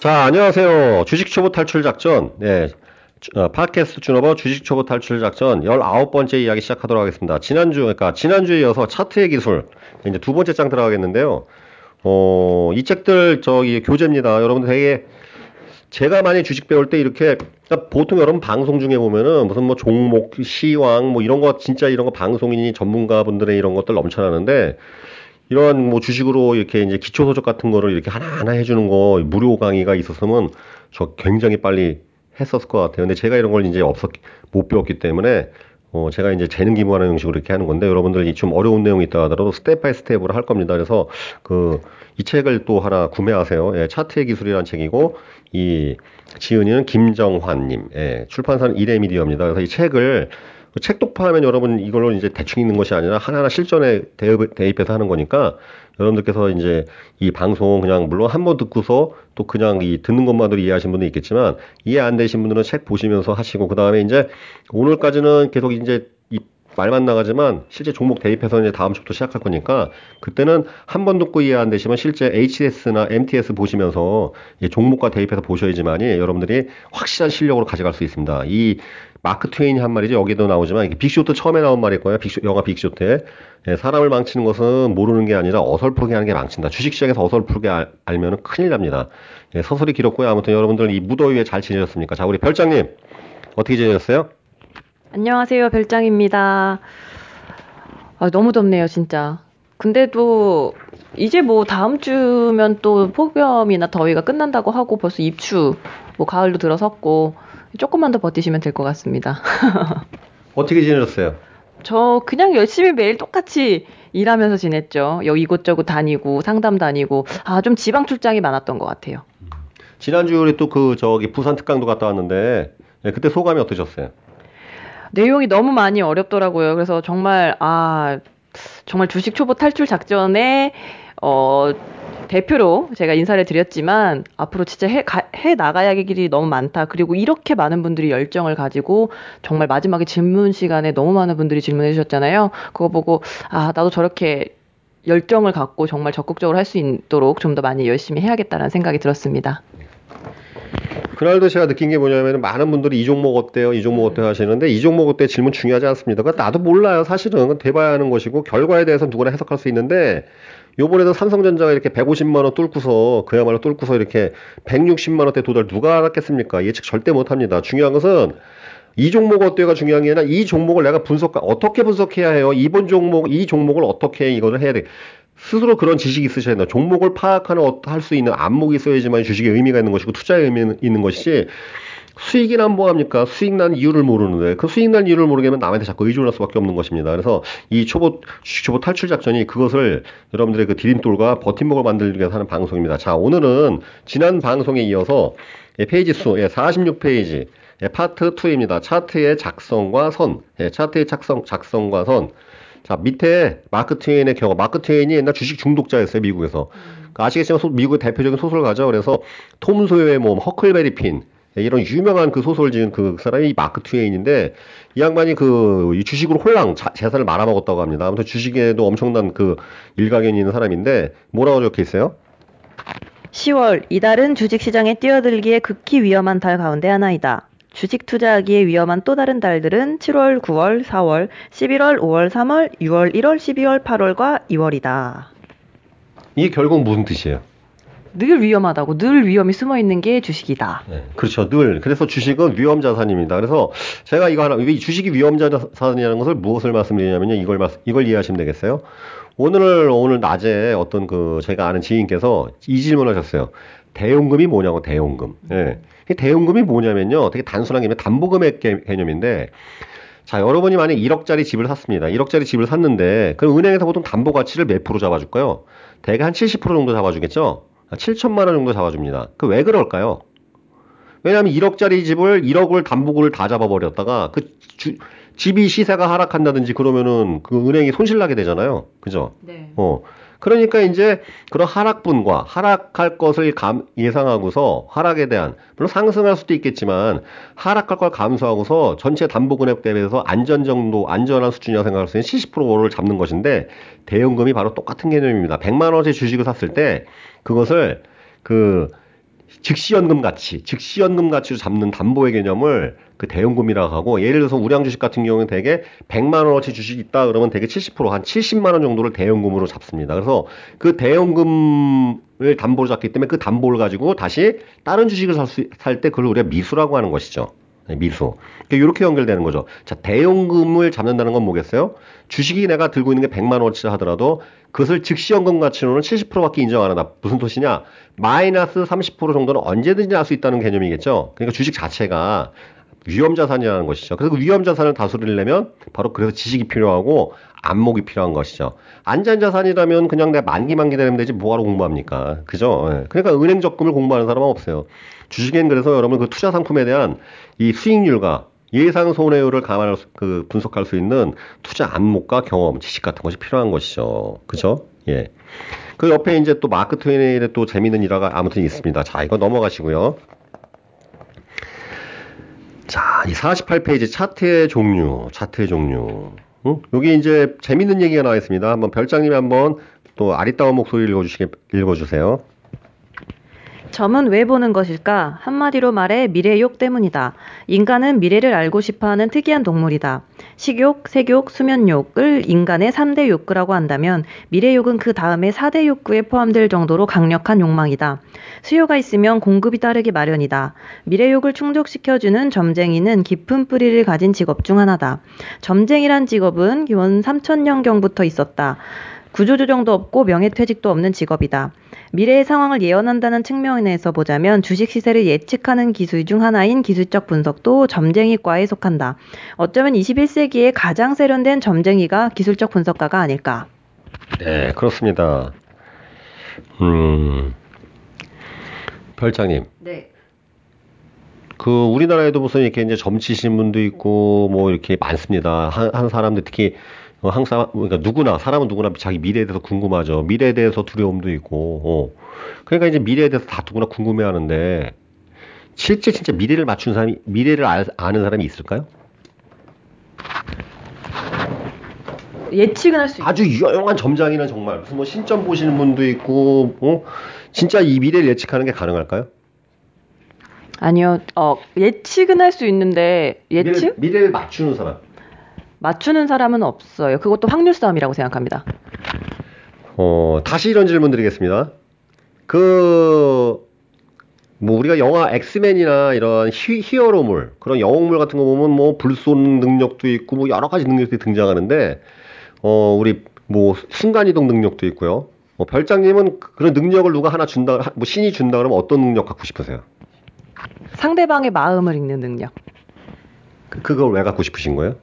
자, 안녕하세요. 주식 초보 탈출 작전. 네. 어, 팟캐스트 준업어 주식 초보 탈출 작전 19번째 이야기 시작하도록 하겠습니다. 지난주, 그러니까 지난주에 이어서 차트의 기술. 이제 두 번째 장 들어가겠는데요. 어, 이 책들 저기 교재입니다. 여러분들 되게 제가 많이 주식 배울 때 이렇게 그러니까 보통 여러분 방송 중에 보면은 무슨 뭐 종목 시황 뭐 이런 거 진짜 이런 거 방송인이 전문가분들의 이런 것들 넘쳐나는데 이런 뭐 주식으로 이렇게 이제 기초 서적 같은 거를 이렇게 하나하나 해주는 거 무료 강의가 있었으면 저 굉장히 빨리 했었을 것 같아요. 근데 제가 이런 걸 이제 없었 못 배웠기 때문에 어 제가 이제 재능 기부하는 형식으로 이렇게 하는 건데 여러분들이 좀 어려운 내용이 있다 하더라도 step by step으로 할 겁니다. 그래서 그 이 책을 또 하나 구매하세요. 예, 차트의 기술이라는 책이고 이 지은이는 김정환님, 예, 출판사는 이레미디어입니다. 그래서 이 책을 책 독파하면 여러분 이걸로 이제 대충 읽는 것이 아니라 하나하나 실전에 대입, 대입해서 하는 거니까 여러분들께서 이제 이 방송 그냥 물론 한 번 듣고서 또 그냥 이 듣는 것만으로 이해하신 분도 있겠지만 이해 안 되신 분들은 책 보시면서 하시고 그 다음에 이제 오늘까지는 계속 이제 이 말만 나가지만 실제 종목 대입해서 이제 다음 주부터 시작할 거니까 그때는 한 번 듣고 이해 안 되시면 실제 HS나 MTS 보시면서 종목과 대입해서 보셔야지만이 여러분들이 확실한 실력으로 가져갈 수 있습니다. 이 마크 트웨인이 한 말이죠. 여기도 나오지만 이게 빅쇼트 처음에 나온 말일 거예요. 빅쇼, 영화 빅쇼트에 예, 사람을 망치는 것은 모르는 게 아니라 어설프게 하는 게 망친다. 주식시장에서 어설프게 알, 알면 큰일 납니다. 예, 서술이 길었고요. 아무튼 여러분들 이 무더위에 잘 지내셨습니까? 자, 우리 별장님 어떻게 지내셨어요? 안녕하세요, 별장입니다. 아, 너무 덥네요, 진짜. 근데도 이제 뭐 다음 주면 또 폭염이나 더위가 끝난다고 하고 벌써 입추, 뭐 가을도 들어섰고 조금만 더 버티시면 될 것 같습니다. 어떻게 지내셨어요? 저 그냥 열심히 매일 똑같이 일하면서 지냈죠. 여기 이곳저곳 다니고 상담 다니고 아 좀 지방 출장이 많았던 것 같아요. 지난주에 또 그 저기 부산 특강도 갔다 왔는데 네, 그때 소감이 어떠셨어요? 내용이 너무 많이 어렵더라고요. 그래서 정말 아 정말 주식 초보 탈출 작전에 어 대표로 제가 인사를 드렸지만 앞으로 진짜 해, 가, 해 나가야 할 길이 너무 많다. 그리고 이렇게 많은 분들이 열정을 가지고 정말 마지막에 질문 시간에 너무 많은 분들이 질문해 주셨잖아요. 그거 보고 아 나도 저렇게 열정을 갖고 정말 적극적으로 할 수 있도록 좀 더 많이 열심히 해야겠다는 생각이 들었습니다. 그날도 제가 느낀 게 뭐냐면 많은 분들이 이 종목 어때요? 이 종목 어때요? 하시는데 이 종목 어때 질문 중요하지 않습니다. 그러니까 나도 몰라요. 사실은 그건 대봐야 하는 것이고 결과에 대해서 누구나 해석할 수 있는데 요번에도 삼성전자가 이렇게 150만 원 뚫고서 그야말로 뚫고서 이렇게 160만 원대 도달 누가 알았겠습니까? 예측 절대 못 합니다. 중요한 것은 이 종목 어때가 중요한 게 아니라 이 종목을 내가 분석 어떻게 분석해야 해요? 이번 종목 이 종목을 어떻게 이거를 해야 돼? 스스로 그런 지식이 있으셔야 된다. 종목을 파악하는 어, 할수 있는 안목이 있어야지만 주식에 의미가 있는 것이고 투자에 의미 있는 것이지 수익이나 뭐합니까? 수익 난 이유를 모르는데 그 수익 난 이유를 모르게 하면 남한테 자꾸 의존할 수밖에 없는 것입니다. 그래서 이 초보 초보 탈출 작전이 그것을 여러분들의 그 디딤돌과 버팀목을 만들기 위해서 하는 방송입니다. 자, 오늘은 지난 방송에 이어서 페이지 수 46페이지 예, 파트 2입니다. 차트의 작성과 선. 예, 차트의 작성 작성과 선. 자, 밑에 마크 트웨인의 경우, 마크 트웨인이 옛날 주식 중독자였어요, 미국에서. 음. 아시겠지만 소, 미국의 대표적인 소설가죠. 그래서 톰 소여의 모험, 허클베리 핀, 예, 이런 유명한 그 소설 지은 그 사람이 마크 트웨인인데 이 양반이 그 주식으로 홀랑 자, 재산을 말아먹었다고 합니다. 아무튼 주식에도 엄청난 그 일가견이 있는 사람인데 뭐라고 적혀 있어요? 10월 이달은 주식시장에 뛰어들기에 극히 위험한 달 가운데 하나이다. 주식 투자하기에 위험한 또 다른 달들은 7월, 9월, 4월, 11월, 5월, 3월, 6월, 1월, 12월, 8월과 2월이다. 이게 결국 무슨 뜻이에요? 늘 위험하다고 늘 위험이 숨어 있는 게 주식이다. 네, 그렇죠. 늘. 그래서 주식은 위험 자산입니다. 그래서 제가 이거 하나 이 주식이 위험 자산이라는 것을 무엇을 말씀드리냐면요. 이걸 이걸 이해하시면 되겠어요. 오늘 오늘 낮에 어떤 그 제가 아는 지인께서 이 질문을 하셨어요. 대용금이 뭐냐고 대용금. 예. 네. 대용금이 뭐냐면요. 되게 단순한 게 담보금액 개념인데 자, 여러분이 만약 1억짜리 집을 샀습니다. 1억짜리 집을 샀는데 그럼 은행에서 보통 담보 가치를 몇 프로 잡아줄까요? 대개 한 70% 정도 잡아주겠죠? 7천만 원 정도 잡아줍니다. 그 왜 그럴까요? 왜냐하면 1억짜리 집을 1억을 담보금을 다 잡아버렸다가 그 주, 집이 시세가 하락한다든지 그러면은 그 은행이 손실나게 되잖아요. 그죠? 네. 어. 그러니까 이제 그런 하락분과 하락할 것을 감, 예상하고서 하락에 대한 물론 상승할 수도 있겠지만 하락할 걸 감수하고서 전체 담보금액 대비해서 안전 정도 안전한 수준이라고 생각할 수 있는 70%를 잡는 것인데 대연금이 바로 똑같은 개념입니다. 100만 원짜리 주식을 샀을 때 그것을 그 즉시연금 가치, 즉시연금 가치로 잡는 담보의 개념을 그 대연금이라고 하고 예를 들어서 우량 주식 같은 경우는 대개 100만 원어치 주식이 있다 그러면 대개 70%한 70만 원 정도를 대연금으로 잡습니다. 그래서 그 대연금을 담보로 잡기 때문에 그 담보를 가지고 다시 다른 주식을 살 때 그걸 우리가 미수라고 하는 것이죠. 네, 미수. 이렇게 연결되는 거죠. 자, 대연금을 잡는다는 건 뭐겠어요? 주식이 내가 들고 있는 게 100만 원어치 하더라도 그것을 즉시연금 가치로는 70%밖에 인정 안 한다. 무슨 뜻이냐? 마이너스 30% 정도는 언제든지 할수 있다는 개념이겠죠. 그러니까 주식 자체가 위험 자산이라는 것이죠. 그래서 그 위험 자산을 다스리려면 려 바로 그래서 지식이 필요하고 안목이 필요한 것이죠. 안전 자산이라면 그냥 내가 만기만 기다리면 되지 뭐하러 공부합니까? 그죠? 예. 그러니까 은행 적금을 공부하는 사람은 없어요. 주식엔 그래서 여러분 그 투자 상품에 대한 이 수익률과 예상 손해율을 감안할 수, 그 분석할 수 있는 투자 안목과 경험, 지식 같은 것이 필요한 것이죠. 그죠? 예. 그 옆에 이제 또 마크 트웨인의 또 재미있는 일화가 아무튼 있습니다. 자, 이거 넘어가시고요. 자, 이 48페이지 차트의 종류, 차트의 종류. 응? 여기 이제 재밌는 얘기가 나와 있습니다. 한번 별장님이 한번 또 아리따운 목소리 읽어주시게, 읽어주세요. 점은 왜 보는 것일까? 한마디로 말해 미래욕 때문이다. 인간은 미래를 알고 싶어 하는 특이한 동물이다. 식욕, 색욕, 수면욕을 인간의 3대 욕구라고 한다면 미래욕은 그 다음에 4대 욕구에 포함될 정도로 강력한 욕망이다. 수요가 있으면 공급이 따르기 마련이다. 미래욕을 충족시켜주는 점쟁이는 깊은 뿌리를 가진 직업 중 하나다. 점쟁이란 직업은 기원 3천년경부터 있었다. 구조조정도 없고 명예퇴직도 없는 직업이다. 미래의 상황을 예언한다는 측면에서 보자면 주식 시세를 예측하는 기술 중 하나인 기술적 분석도 점쟁이과에 속한다. 어쩌면 21세기에 가장 세련된 점쟁이가 기술적 분석가가 아닐까. 네, 그렇습니다. 음, 별장님. 네. 그 우리나라에도 무슨 이렇게 이제 점치신 분도 있고 뭐 이렇게 많습니다. 한, 한 사람들 특히 어, 항상 그러니까 누구나 사람은 누구나 자기 미래에 대해서 궁금하죠. 미래에 대해서 두려움도 있고. 어. 그러니까 이제 미래에 대해서 다 누구나 궁금해하는데 실제 진짜 미래를 맞춘 사람이 미래를 알, 아는 사람이 있을까요? 예측은 할수 아주 유용한 점장이나 정말 무슨 뭐 신점 보시는 분도 있고 어? 진짜 이 미래를 예측하는 게 가능할까요? 아니요. 어, 예측은 할 수 있는데 예측? 미래를, 미래를 맞추는 사람. 맞추는 사람은 없어요. 그것도 확률 싸움이라고 생각합니다. 어, 다시 이런 질문 드리겠습니다. 그, 뭐, 우리가 영화 엑스맨이나 이런 히, 히어로물, 그런 영웅물 같은 거 보면 뭐, 불 쏘는 능력도 있고, 뭐, 여러 가지 능력들이 등장하는데, 어, 우리, 뭐, 순간이동 능력도 있고요. 뭐, 별장님은 그런 능력을 누가 하나 준다, 뭐, 신이 준다 그러면 어떤 능력 갖고 싶으세요? 상대방의 마음을 읽는 능력. 그, 그걸 왜 갖고 싶으신 거예요?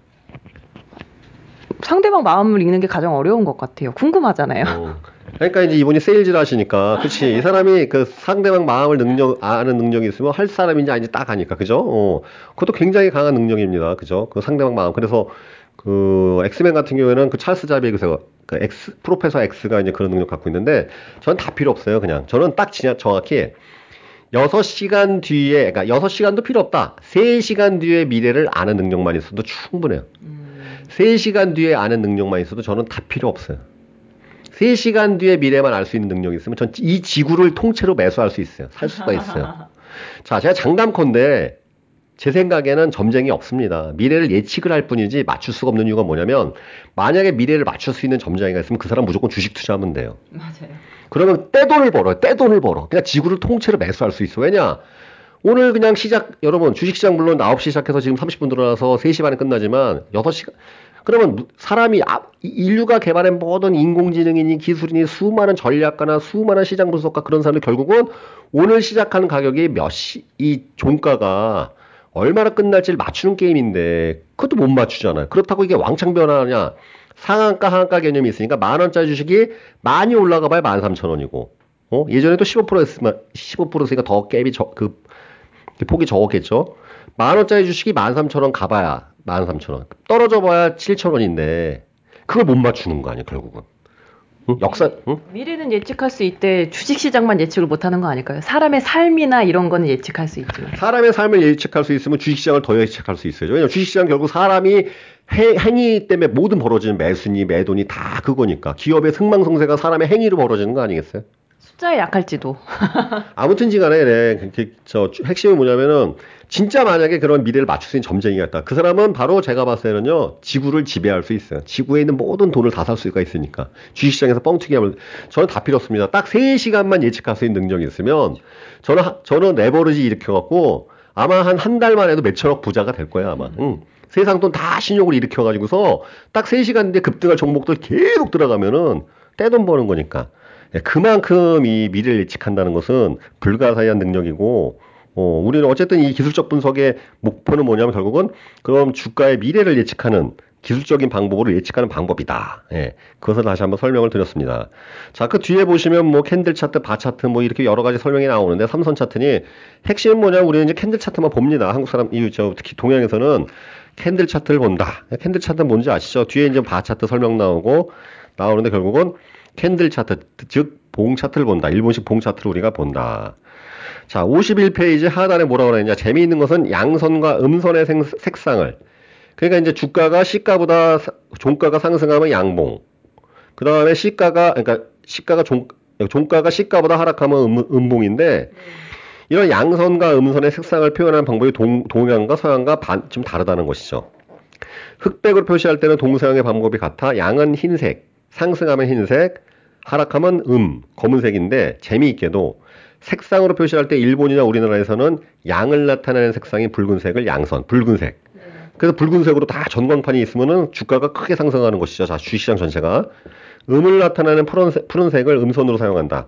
상대방 마음을 읽는 게 가장 어려운 것 같아요. 궁금하잖아요. 어. 그러니까 이제 이분이 세일즈를 하시니까, 그렇지. 이 사람이 그 상대방 마음을 능력 아는 능력이 있으면 할 사람인지 아닌지 딱 하니까, 그죠? 어, 그것도 굉장히 강한 능력입니다, 그죠? 그 상대방 마음. 그래서 그 엑스맨 같은 경우에는 그 찰스 자비에르 그 엑스 Professor X가 이제 그런 능력 갖고 있는데, 저는 다 필요 없어요, 그냥. 저는 딱 진짜 정확히 6시간 뒤에, 그러니까 6시간도 필요 없다. 3시간 뒤에 미래를 아는 능력만 있어도 충분해요. 음. 3시간 뒤에 아는 능력만 있어도 저는 다 필요 없어요. 3시간 뒤에 미래만 알 수 있는 능력이 있으면 전 이 지구를 통째로 매수할 수 있어요. 살 수가 있어요. 자, 제가 장담컨대 제 생각에는 점쟁이 없습니다. 미래를 예측을 할 뿐이지 맞출 수가 없는 이유가 뭐냐면 만약에 미래를 맞출 수 있는 점쟁이가 있으면 그 사람 무조건 주식 투자하면 돼요. 맞아요. 그러면 떼돈을 벌어요. 떼돈을 벌어. 그냥 지구를 통째로 매수할 수 있어. 왜냐? 오늘 그냥 시작, 여러분, 주식시장 물론 9시 시작해서 지금 30분 들어가서 3시 반에 끝나지만 6시간, 그러면 사람이 아, 인류가 개발한 모든 인공지능이니 기술이니 수많은 전략가나 수많은 시장 분석가 그런 사람들 결국은 오늘 시작하는 가격이 몇 시, 이 종가가 얼마나 끝날지를 맞추는 게임인데 그것도 못 맞추잖아요. 그렇다고 이게 왕창 변하냐? 상한가 하한가 개념이 있으니까 만 원짜리 주식이 많이 올라가 봐야 만 삼천 원이고 어? 예전에도 15%였으면 15%였으니까 더 갭이 저, 그 폭이 적었겠죠. 만 원짜리 주식이 만 삼천 원 가봐야 13,000원. 떨어져 봐야 7,000원인데 그걸 못 맞추는 거 아니야, 결국은. 응? 역사, 응? 미래는 예측할 수 있대 주식 시장만 예측을 못 하는 거 아닐까요? 사람의 삶이나 이런 거는 예측할 수 있지만. 사람의 삶을 예측할 수 있으면 주식 시장을 더 예측할 수 있어요. 왜냐면 주식 시장 결국 사람이 해, 행위 때문에 모든 벌어지는 매수니 매도니 다 그거니까. 기업의 승망성쇠가 사람의 행위로 벌어지는 거 아니겠어요? 숫자에 약할지도. 아무튼 지 간에 네, 그, 저 핵심이 뭐냐면은 진짜 만약에 그런 미래를 맞출 수 있는 점쟁이가 있다. 그 사람은 바로 제가 봤을 때는요, 지구를 지배할 수 있어요. 지구에 있는 모든 돈을 다 살 수가 있으니까. 주식시장에서 뻥튀기 하면, 저는 다 필요 없습니다. 딱 3시간만 예측할 수 있는 능력이 있으면, 저는, 저는 레버리지 일으켜갖고, 아마 한 한 달만 해도 몇천억 부자가 될 거예요, 아마. 응. 세상 돈 다 신용을 일으켜가지고서, 딱 3시간 뒤에 급등할 종목들 계속 들어가면은, 떼돈 버는 거니까. 예, 그만큼 이 미래를 예측한다는 것은 불가사의한 능력이고, 어, 우리는 어쨌든 이 기술적 분석의 목표는 뭐냐면 결국은 그럼 주가의 미래를 예측하는 기술적인 방법으로 예측하는 방법이다. 예. 그것을 다시 한번 설명을 드렸습니다. 자, 그 뒤에 보시면 뭐 candle 차트, 바 차트 뭐 이렇게 여러 가지 설명이 나오는데 삼선 차트니 핵심은 뭐냐면 우리는 이제 candle 차트만 봅니다. 한국 사람, 이, 저, 특히 동양에서는 candle 차트를 본다. candle 차트는 뭔지 아시죠? 뒤에 이제 바 차트 설명 나오고 나오는데 결국은 candle 차트, 즉, 봉 차트를 본다. 일본식 봉 차트를 우리가 본다. 자, 51페이지 하단에 뭐라고 그러느냐. 재미있는 것은 양선과 음선의 생, 색상을. 그러니까 이제 주가가 시가보다 종가가 상승하면 양봉. 그 다음에 시가가, 그러니까 시가가 종, 종가가 시가보다 하락하면 음, 음봉인데, 이런 양선과 음선의 색상을 표현하는 방법이 동, 동양과 서양과 반, 좀 다르다는 것이죠. 흑백으로 표시할 때는 동서양의 방법이 같아 양은 흰색, 상승하면 흰색, 하락하면 음, 검은색인데 재미있게도 색상으로 표시할 때 일본이나 우리나라에서는 양을 나타내는 색상이 붉은색을 양선, 붉은색. 그래서 붉은색으로 다 전광판이 있으면은 주가가 크게 상승하는 것이죠. 자, 주식시장 전체가. 음을 나타내는 푸른색, 푸른색을 음선으로 사용한다.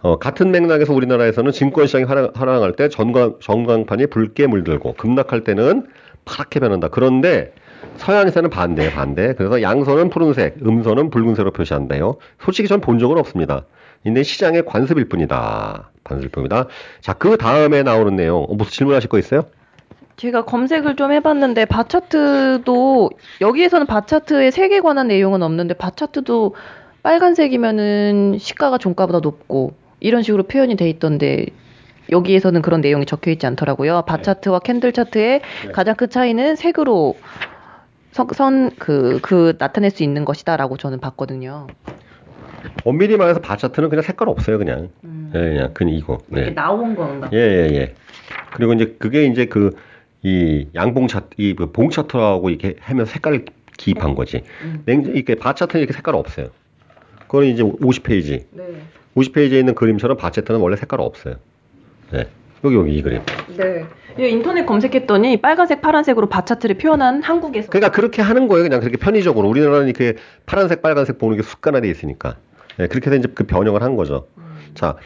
어, 같은 맥락에서 우리나라에서는 증권시장이 하락, 하락할 때 전광, 전광판이 붉게 물들고 급락할 때는 파랗게 변한다. 그런데 서양에서는 반대, 반대. 그래서 양선은 푸른색, 음선은 붉은색으로 표시한대요. 솔직히 전 본 적은 없습니다. 근데 시장의 관습일 뿐이다. 관습일 뿐이다. 자, 그 다음에 나오는 내용. 어, 무슨 질문하실 거 있어요? 제가 검색을 좀 해봤는데 바차트도 여기에서는 바차트의 색에 관한 내용은 없는데 바차트도 빨간색이면은 시가가 종가보다 높고 이런 식으로 표현이 돼 있던데 여기에서는 그런 내용이 적혀 있지 않더라고요. 바차트와 캔들 차트의 네. 가장 큰 차이는 색으로 선그그 그 나타낼 수 있는 것이다라고 저는 봤거든요. 엄밀히 말해서 바 차트는 그냥 색깔 없어요, 그냥. 음. 예, 그냥 그냥 이거. 네. 나온 건가? 예, 예, 예. 그리고 이제 그게 이제 그 이 양봉 차트, 이봉 차트하고 이렇게 하면 색깔을 기입한 거지. 음. 냉 이렇게 바 차트는 이렇게 색깔 없어요. 그건 이제 50페이지. 네. 50페이지에 있는 그림처럼 바 차트는 원래 색깔 없어요. 네. 여기 여기 이 그림. 네. 인터넷 검색했더니 빨간색, 파란색으로 바 차트를 표현한 한국에서. 그러니까 그렇게 하는 거예요. 그냥 그렇게 편의적으로. 우리나라는 이렇게 파란색, 빨간색 보는 게 습관화돼 있으니까. 네, 그렇게 해서 이제 그 변형을 한 거죠. 음. 자,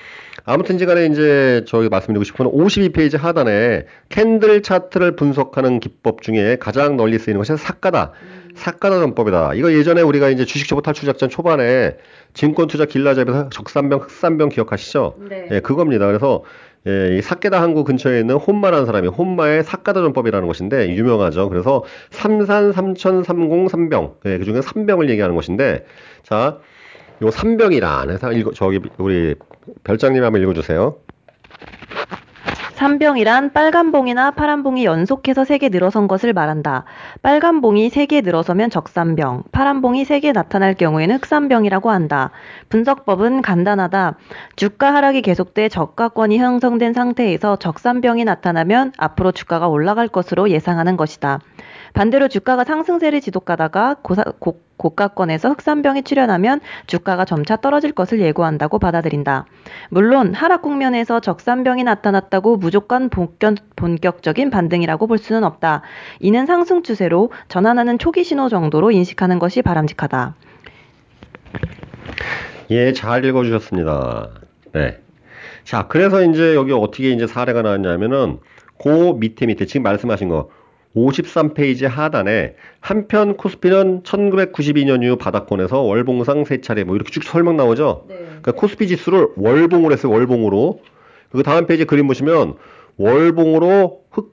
아무튼 간에 이제 저희 말씀드리고 싶은 52페이지 하단에 candle 차트를 분석하는 기법 중에 가장 널리 쓰이는 것이 사가다. 음. 사카다 전법이다. 이거 예전에 우리가 이제 주식 초보 탈출 작전 초반에 증권 투자 길라잡이에서 적삼병, 흑삼병 기억하시죠? 네. 네 그겁니다. 그래서 예, 이 사케다 항구 근처에 있는 혼마라는 사람이 혼마의 사카다 전법이라는 것인데 유명하죠. 그래서 삼산 삼천 삼공 삼병 예, 그중에 삼병을 얘기하는 것인데 자, 요 삼병이란 해서 읽어 저기 우리 별장님 한번 읽어주세요. 삼병이란 빨간 봉이나 파란 봉이 연속해서 세개 늘어선 것을 말한다. 빨간 봉이 세개 늘어서면 적산병, 파란 봉이 세개 나타날 경우에는 흑산병이라고 한다. 분석법은 간단하다. 주가 하락이 계속돼 저가권이 형성된 상태에서 적산병이 나타나면 앞으로 주가가 올라갈 것으로 예상하는 것이다. 반대로 주가가 상승세를 지속하다가 고사, 고, 고가권에서 흑산병이 출현하면 주가가 점차 떨어질 것을 예고한다고 받아들인다. 물론 하락 국면에서 적산병이 나타났다고 무조건 본격, 본격적인 반등이라고 볼 수는 없다. 이는 상승 추세로 전환하는 초기 신호 정도로 인식하는 것이 바람직하다. 예, 잘 읽어주셨습니다. 네. 자, 그래서 이제 여기 어떻게 이제 사례가 나왔냐면은, 그 밑에 밑에 지금 말씀하신 거, 53페이지 하단에 한편 코스피는 1992년 이후 바닥권에서 월봉상 세 차례 뭐 이렇게 쭉 설명 나오죠. 네. 그러니까 코스피 지수를 월봉으로 했어요. 월봉으로. 그 다음 페이지 그림 보시면 월봉으로 흑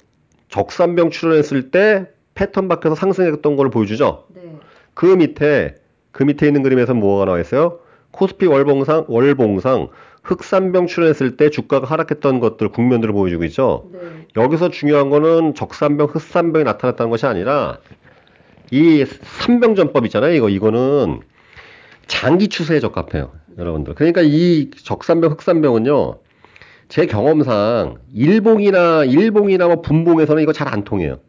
적삼병 출현했을 때 패턴 밖에서 상승했던 걸 보여주죠. 네. 그 밑에 그 밑에 있는 그림에서 뭐가 나와 있어요? 코스피 월봉상 월봉상 흑산병 출현했을 때 주가가 하락했던 것들 국면들을 보여주고 있죠. 네. 여기서 중요한 거는 적산병, 흑산병이 나타났다는 것이 아니라 이 삼병전법 있잖아요. 이거 이거는 장기 추세에 적합해요. 여러분들. 그러니까 이 적산병, 흑산병은요. 제 경험상 일봉이나 일봉이나 뭐 분봉에서는 이거 잘 안 통해요.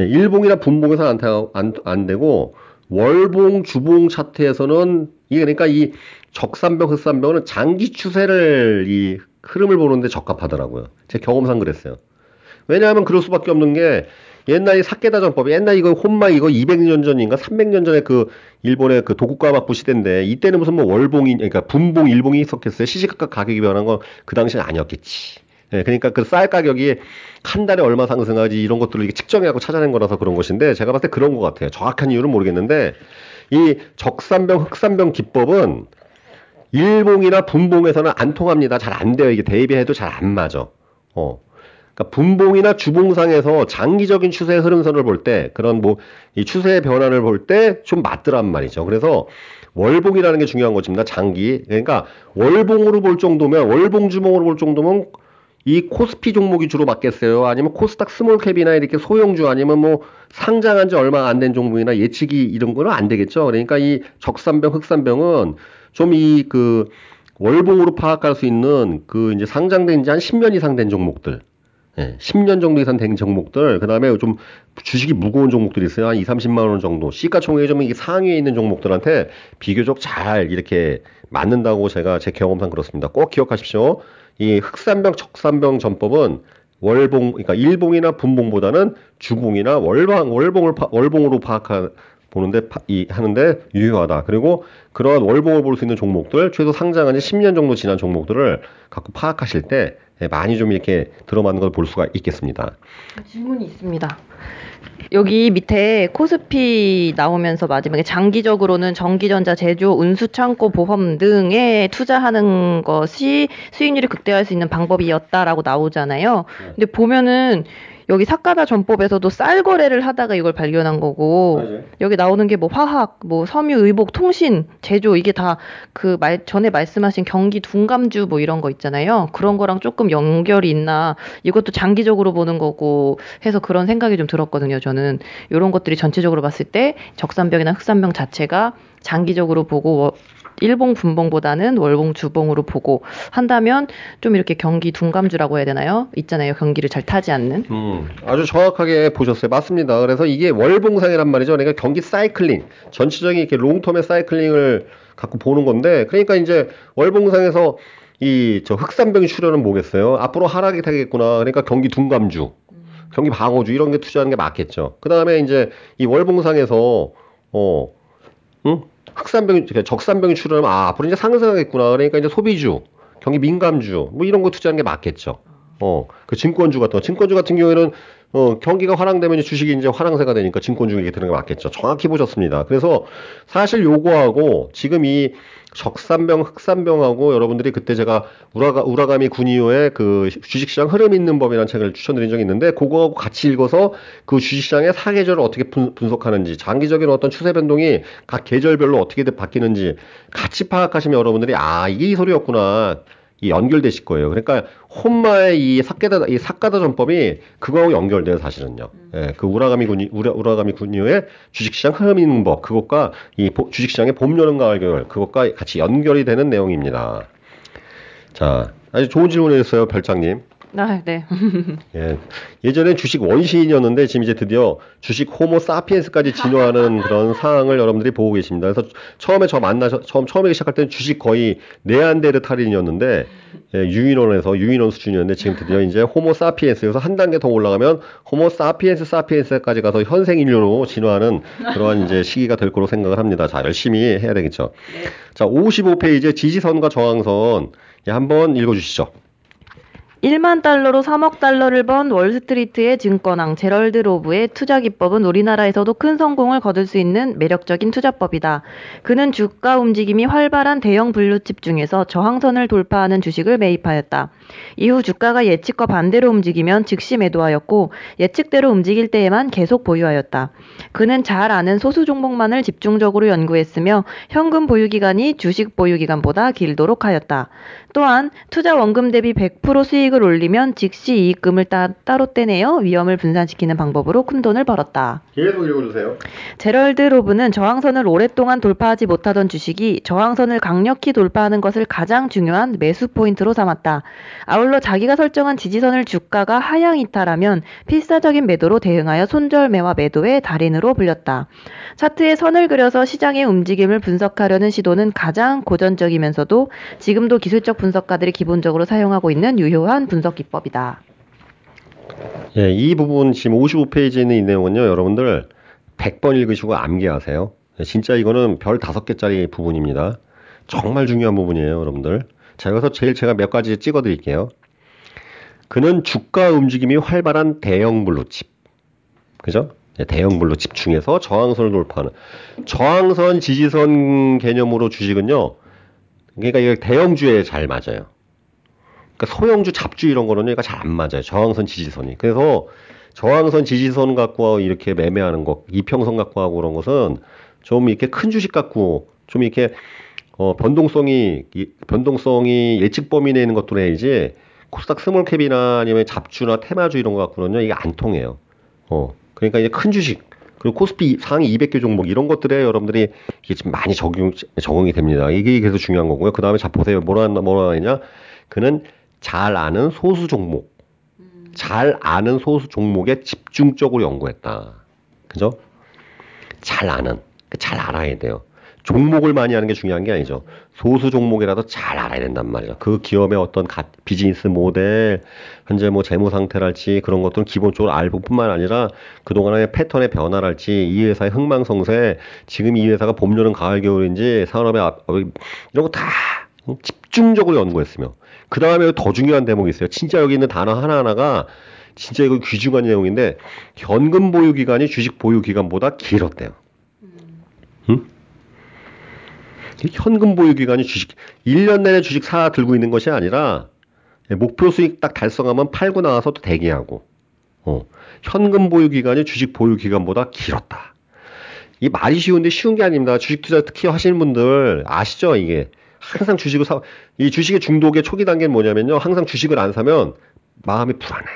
예, 일봉이나 분봉에서는 안, 안, 안 되고 월봉, 주봉 차트에서는 이게 그러니까 이 적산병, 흑산병은 장기 추세를 이 흐름을 보는데 적합하더라고요. 제 경험상 그랬어요. 왜냐하면 그럴 수밖에 없는 게 옛날에 사케다 전법이 옛날 이거 혼마 이거 200년 전인가 300년 전에 그 일본의 그 도쿠가와부 시대인데 이때는 무슨 뭐 월봉이 그러니까 분봉 일봉이 있었겠어요. 시시각각 가격이 변한 건 그 당시는 아니었겠지. 예, 그러니까 그 쌀 가격이 한 달에 얼마 상승하지 이런 것들을 측정해갖고 찾아낸 거라서 그런 것인데 제가 봤을 때 그런 것 같아요. 정확한 이유는 모르겠는데 이 적삼병 흑삼병 기법은 일봉이나 분봉에서는 안 통합니다. 잘 안 돼요. 이게 대비해도 잘 안 맞아. 어. 그러니까 분봉이나 주봉상에서 장기적인 추세 흐름선을 볼 때 그런 뭐 이 추세의 변화를 볼 때 좀 맞더란 말이죠. 그래서 월봉이라는 게 중요한 것입니다. 장기. 그러니까 월봉으로 볼 정도면 월봉 주봉으로 볼 정도면 이 코스피 종목이 주로 맞겠어요? 아니면 코스닥 small cap이나 이렇게 소형주 아니면 뭐 상장한 지 얼마 안 된 종목이나 예측이 이런 거는 안 되겠죠. 그러니까 이 적산병, 흑산병은 좀 이 그 월봉으로 파악할 수 있는 그 이제 상장된 지 한 10년 이상 된 종목들. 예, 10년 정도 이상 된 종목들, 그 다음에 좀 주식이 무거운 종목들이 있어요. 한 2, 30만 원 정도. 시가총액이 좀 이게 상위에 있는 종목들한테 비교적 잘 이렇게 맞는다고 제가 제 경험상 그렇습니다. 꼭 기억하십시오. 이 흑산병, 적산병 전법은 월봉, 그러니까 일봉이나 분봉보다는 주봉이나 월봉, 월봉을 파, 월봉으로 파악하 보는데 파, 이 하는데 유효하다. 그리고 그러한 월봉을 볼 수 있는 종목들, 최소 상장한 지 10년 정도 지난 종목들을 갖고 파악하실 때 많이 좀 이렇게 들어맞는 걸 볼 수가 있겠습니다. 질문이 있습니다. 여기 밑에 코스피 나오면서 마지막에 장기적으로는 전기전자 제조, 운수 창고 보험 등에 투자하는 것이 수익률이 극대화할 수 있는 방법이었다라고 나오잖아요. 네. 근데 보면은 여기 사카다 전법에서도 쌀 거래를 하다가 이걸 발견한 거고 맞아요. 여기 나오는 게 뭐 화학, 뭐 섬유, 의복, 통신, 제조 이게 다 그 말 전에 말씀하신 경기 둔감주 뭐 이런 거 있잖아요. 그런 거랑 조금 연결이 있나 이것도 장기적으로 보는 거고 해서 그런 생각이 좀 들었거든요. 저는 이런 것들이 전체적으로 봤을 때 적산병이나 흑산병 자체가 장기적으로 보고 일봉 분봉보다는 월봉 주봉으로 보고 한다면 좀 이렇게 경기 둔감주라고 해야 되나요? 있잖아요. 경기를 잘 타지 않는. 음, 아주 정확하게 보셨어요. 맞습니다. 그래서 이게 월봉상이란 말이죠. 그러니까 경기 사이클링, 전체적인 이렇게 롱텀의 사이클링을 갖고 보는 건데, 그러니까 이제 월봉상에서 이 저 흑산병이 출현은 뭐겠어요? 앞으로 하락이 되겠구나. 그러니까 경기 둔감주, 경기 방어주 이런 게 투자하는 게 맞겠죠. 그 다음에 이제 이 월봉상에서 어, 응? 흑산병이 적산병이 출현하면 아 앞으로 이제 상승하겠구나. 그러니까 이제 소비주, 경기 민감주 뭐 이런 거 투자하는 게 맞겠죠. 어, 그 증권주 같은 거. 증권주 같은 경우에는 어, 경기가 화랑되면 주식이 이제 화랑세가 되니까 증권주에 드는 게 맞겠죠. 정확히 보셨습니다. 그래서 사실 요거하고 지금 이 적산병, 흑산병하고 여러분들이 그때 제가 우라가, 우라가미 군이호의 그 주식시장 흐름 있는 법이라는 책을 추천드린 적이 있는데 그거하고 같이 읽어서 그 주식시장의 사계절을 어떻게 분, 석하는지 장기적인 어떤 추세 변동이 각 계절별로 어떻게 바뀌는지 같이 파악하시면 여러분들이 아 이게 이 소리였구나 이 연결되실 거예요. 그러니까 혼마의 이 사케다 이 사카다 전법이 그거하고 연결돼요 사실은요. 음. 예, 그 우라가미 군이 우라, 우라가미 군이의 주식시장 흐름 있는 법 그것과 이 보, 주식시장의 봄 여름 가을 겨울 그것과 같이 연결이 되는 내용입니다. 자, 아주 좋은 질문이었어요, 별장님. 아, 네. 예. 예전에 주식 원시인이었는데 지금 이제 드디어 주식 호모 사피엔스까지 진화하는 그런 상황을 여러분들이 보고 계십니다. 그래서 처음에 저 만나서 처음 처음에 시작할 때는 주식 거의 네안데르탈인이었는데 예, 유인원에서 유인원 수준이었는데 지금 드디어 이제 호모 사피엔스에서 한 단계 더 올라가면 호모 사피엔스 사피엔스까지 가서 현생 인류로 진화하는 그러한 이제 시기가 될 거로 생각을 합니다. 자, 열심히 해야 되겠죠. 네. 자, 55페이지 지지선과 저항선 예, 한번 읽어 주시죠. 1만 달러로 3억 달러를 번 월스트리트의 증권왕 제럴드 로브의 투자 기법은 우리나라에서도 큰 성공을 거둘 수 있는 매력적인 투자법이다. 그는 주가 움직임이 활발한 대형 블루칩 중에서 저항선을 돌파하는 주식을 매입하였다. 이후 주가가 예측과 반대로 움직이면 즉시 매도하였고 예측대로 움직일 때에만 계속 보유하였다. 그는 잘 아는 소수 종목만을 집중적으로 연구했으며 현금 보유 기간이 주식 보유 기간보다 길도록 하였다. 또한 투자 원금 대비 100% 수익을 올리면 즉시 이익금을 따, 따로 떼내어 위험을 분산시키는 방법으로 큰 돈을 벌었다. 계속 읽어주세요. 제럴드 로브는 저항선을 오랫동안 돌파하지 못하던 주식이 저항선을 강력히 돌파하는 것을 가장 중요한 매수 포인트로 삼았다. 아울러 자기가 설정한 지지선을 주가가 하향 이탈하면 필사적인 매도로 대응하여 손절매와 매도의 달인으로 불렸다. 차트에 선을 그려서 시장의 움직임을 분석하려는 시도는 가장 고전적이면서도 지금도 기술적 분석가들이 기본적으로 사용하고 있는 유효한 분석 기법이다. 예, 이 부분 지금 55페이지에 있는 이 내용은요, 여러분들 100번 읽으시고 암기하세요. 예, 진짜 이거는 별 5개짜리 부분입니다. 정말 중요한 부분이에요, 여러분들. 자, 여기서 제일 제가 몇 가지 찍어 드릴게요. 그는 주가 움직임이 활발한 대형 블루칩. 그죠? 예, 대형 블루칩 중에서 저항선을 돌파하는. 저항선, 지지선 개념으로 주식은요, 그러니까 이게 대형주에 잘 맞아요. 그러니까 소형주, 잡주 이런 거는 얘가 잘 안 맞아요. 저항선, 지지선이. 그래서 저항선, 지지선 갖고 이렇게 매매하는 것, 이평선 갖고 하고 그런 것은 좀 이렇게 큰 주식 갖고 좀 이렇게 어, 변동성이 변동성이 예측 범위 내에 있는 것도 해야지 코스닥 small cap이나 아니면 잡주나 테마주 이런 거 갖고는요 이게 안 통해요. 어 그러니까 이제 큰 주식 그리고 코스피 상위 200개 종목 이런 것들에 여러분들이 이게 지금 많이 적용 적응이 됩니다. 이게 그래서 중요한 거고요. 그 다음에 자 보세요. 뭐라 뭐라 하냐? 그는 잘 아는 소수 종목, 잘 아는 소수 종목에 집중적으로 연구했다. 그죠? 잘 아는, 잘 알아야 돼요. 종목을 많이 하는 게 중요한 게 아니죠. 소수 종목이라도 잘 알아야 된단 말이죠. 그 기업의 어떤 가, 비즈니스 모델, 현재 뭐 재무 상태랄지 그런 것들은 기본적으로 알고 뿐만 아니라 그동안의 패턴의 변화랄지 이 회사의 흥망성쇠, 지금 이 회사가 봄, 여름, 가을, 겨울인지 산업의 앞, 이런 거 다 집중적으로 연구했으며 그 다음에 더 중요한 대목이 있어요. 진짜 여기 있는 단어 하나하나가 진짜 이거 귀중한 내용인데 현금 보유 기간이 주식 보유 기간보다 길었대요. 응? 현금 보유 기간이 주식 1년 내내 주식 사 들고 있는 것이 아니라 목표 수익 딱 달성하면 팔고 나와서 또 대기하고 어, 현금 보유 기간이 주식 보유 기간보다 길었다. 이 말이 쉬운데 쉬운 게 아닙니다. 주식 투자 특히 하시는 분들 아시죠 이게 항상 주식을 사, 이 주식의 중독의 초기 단계는 뭐냐면요. 항상 주식을 안 사면 마음이 불안해.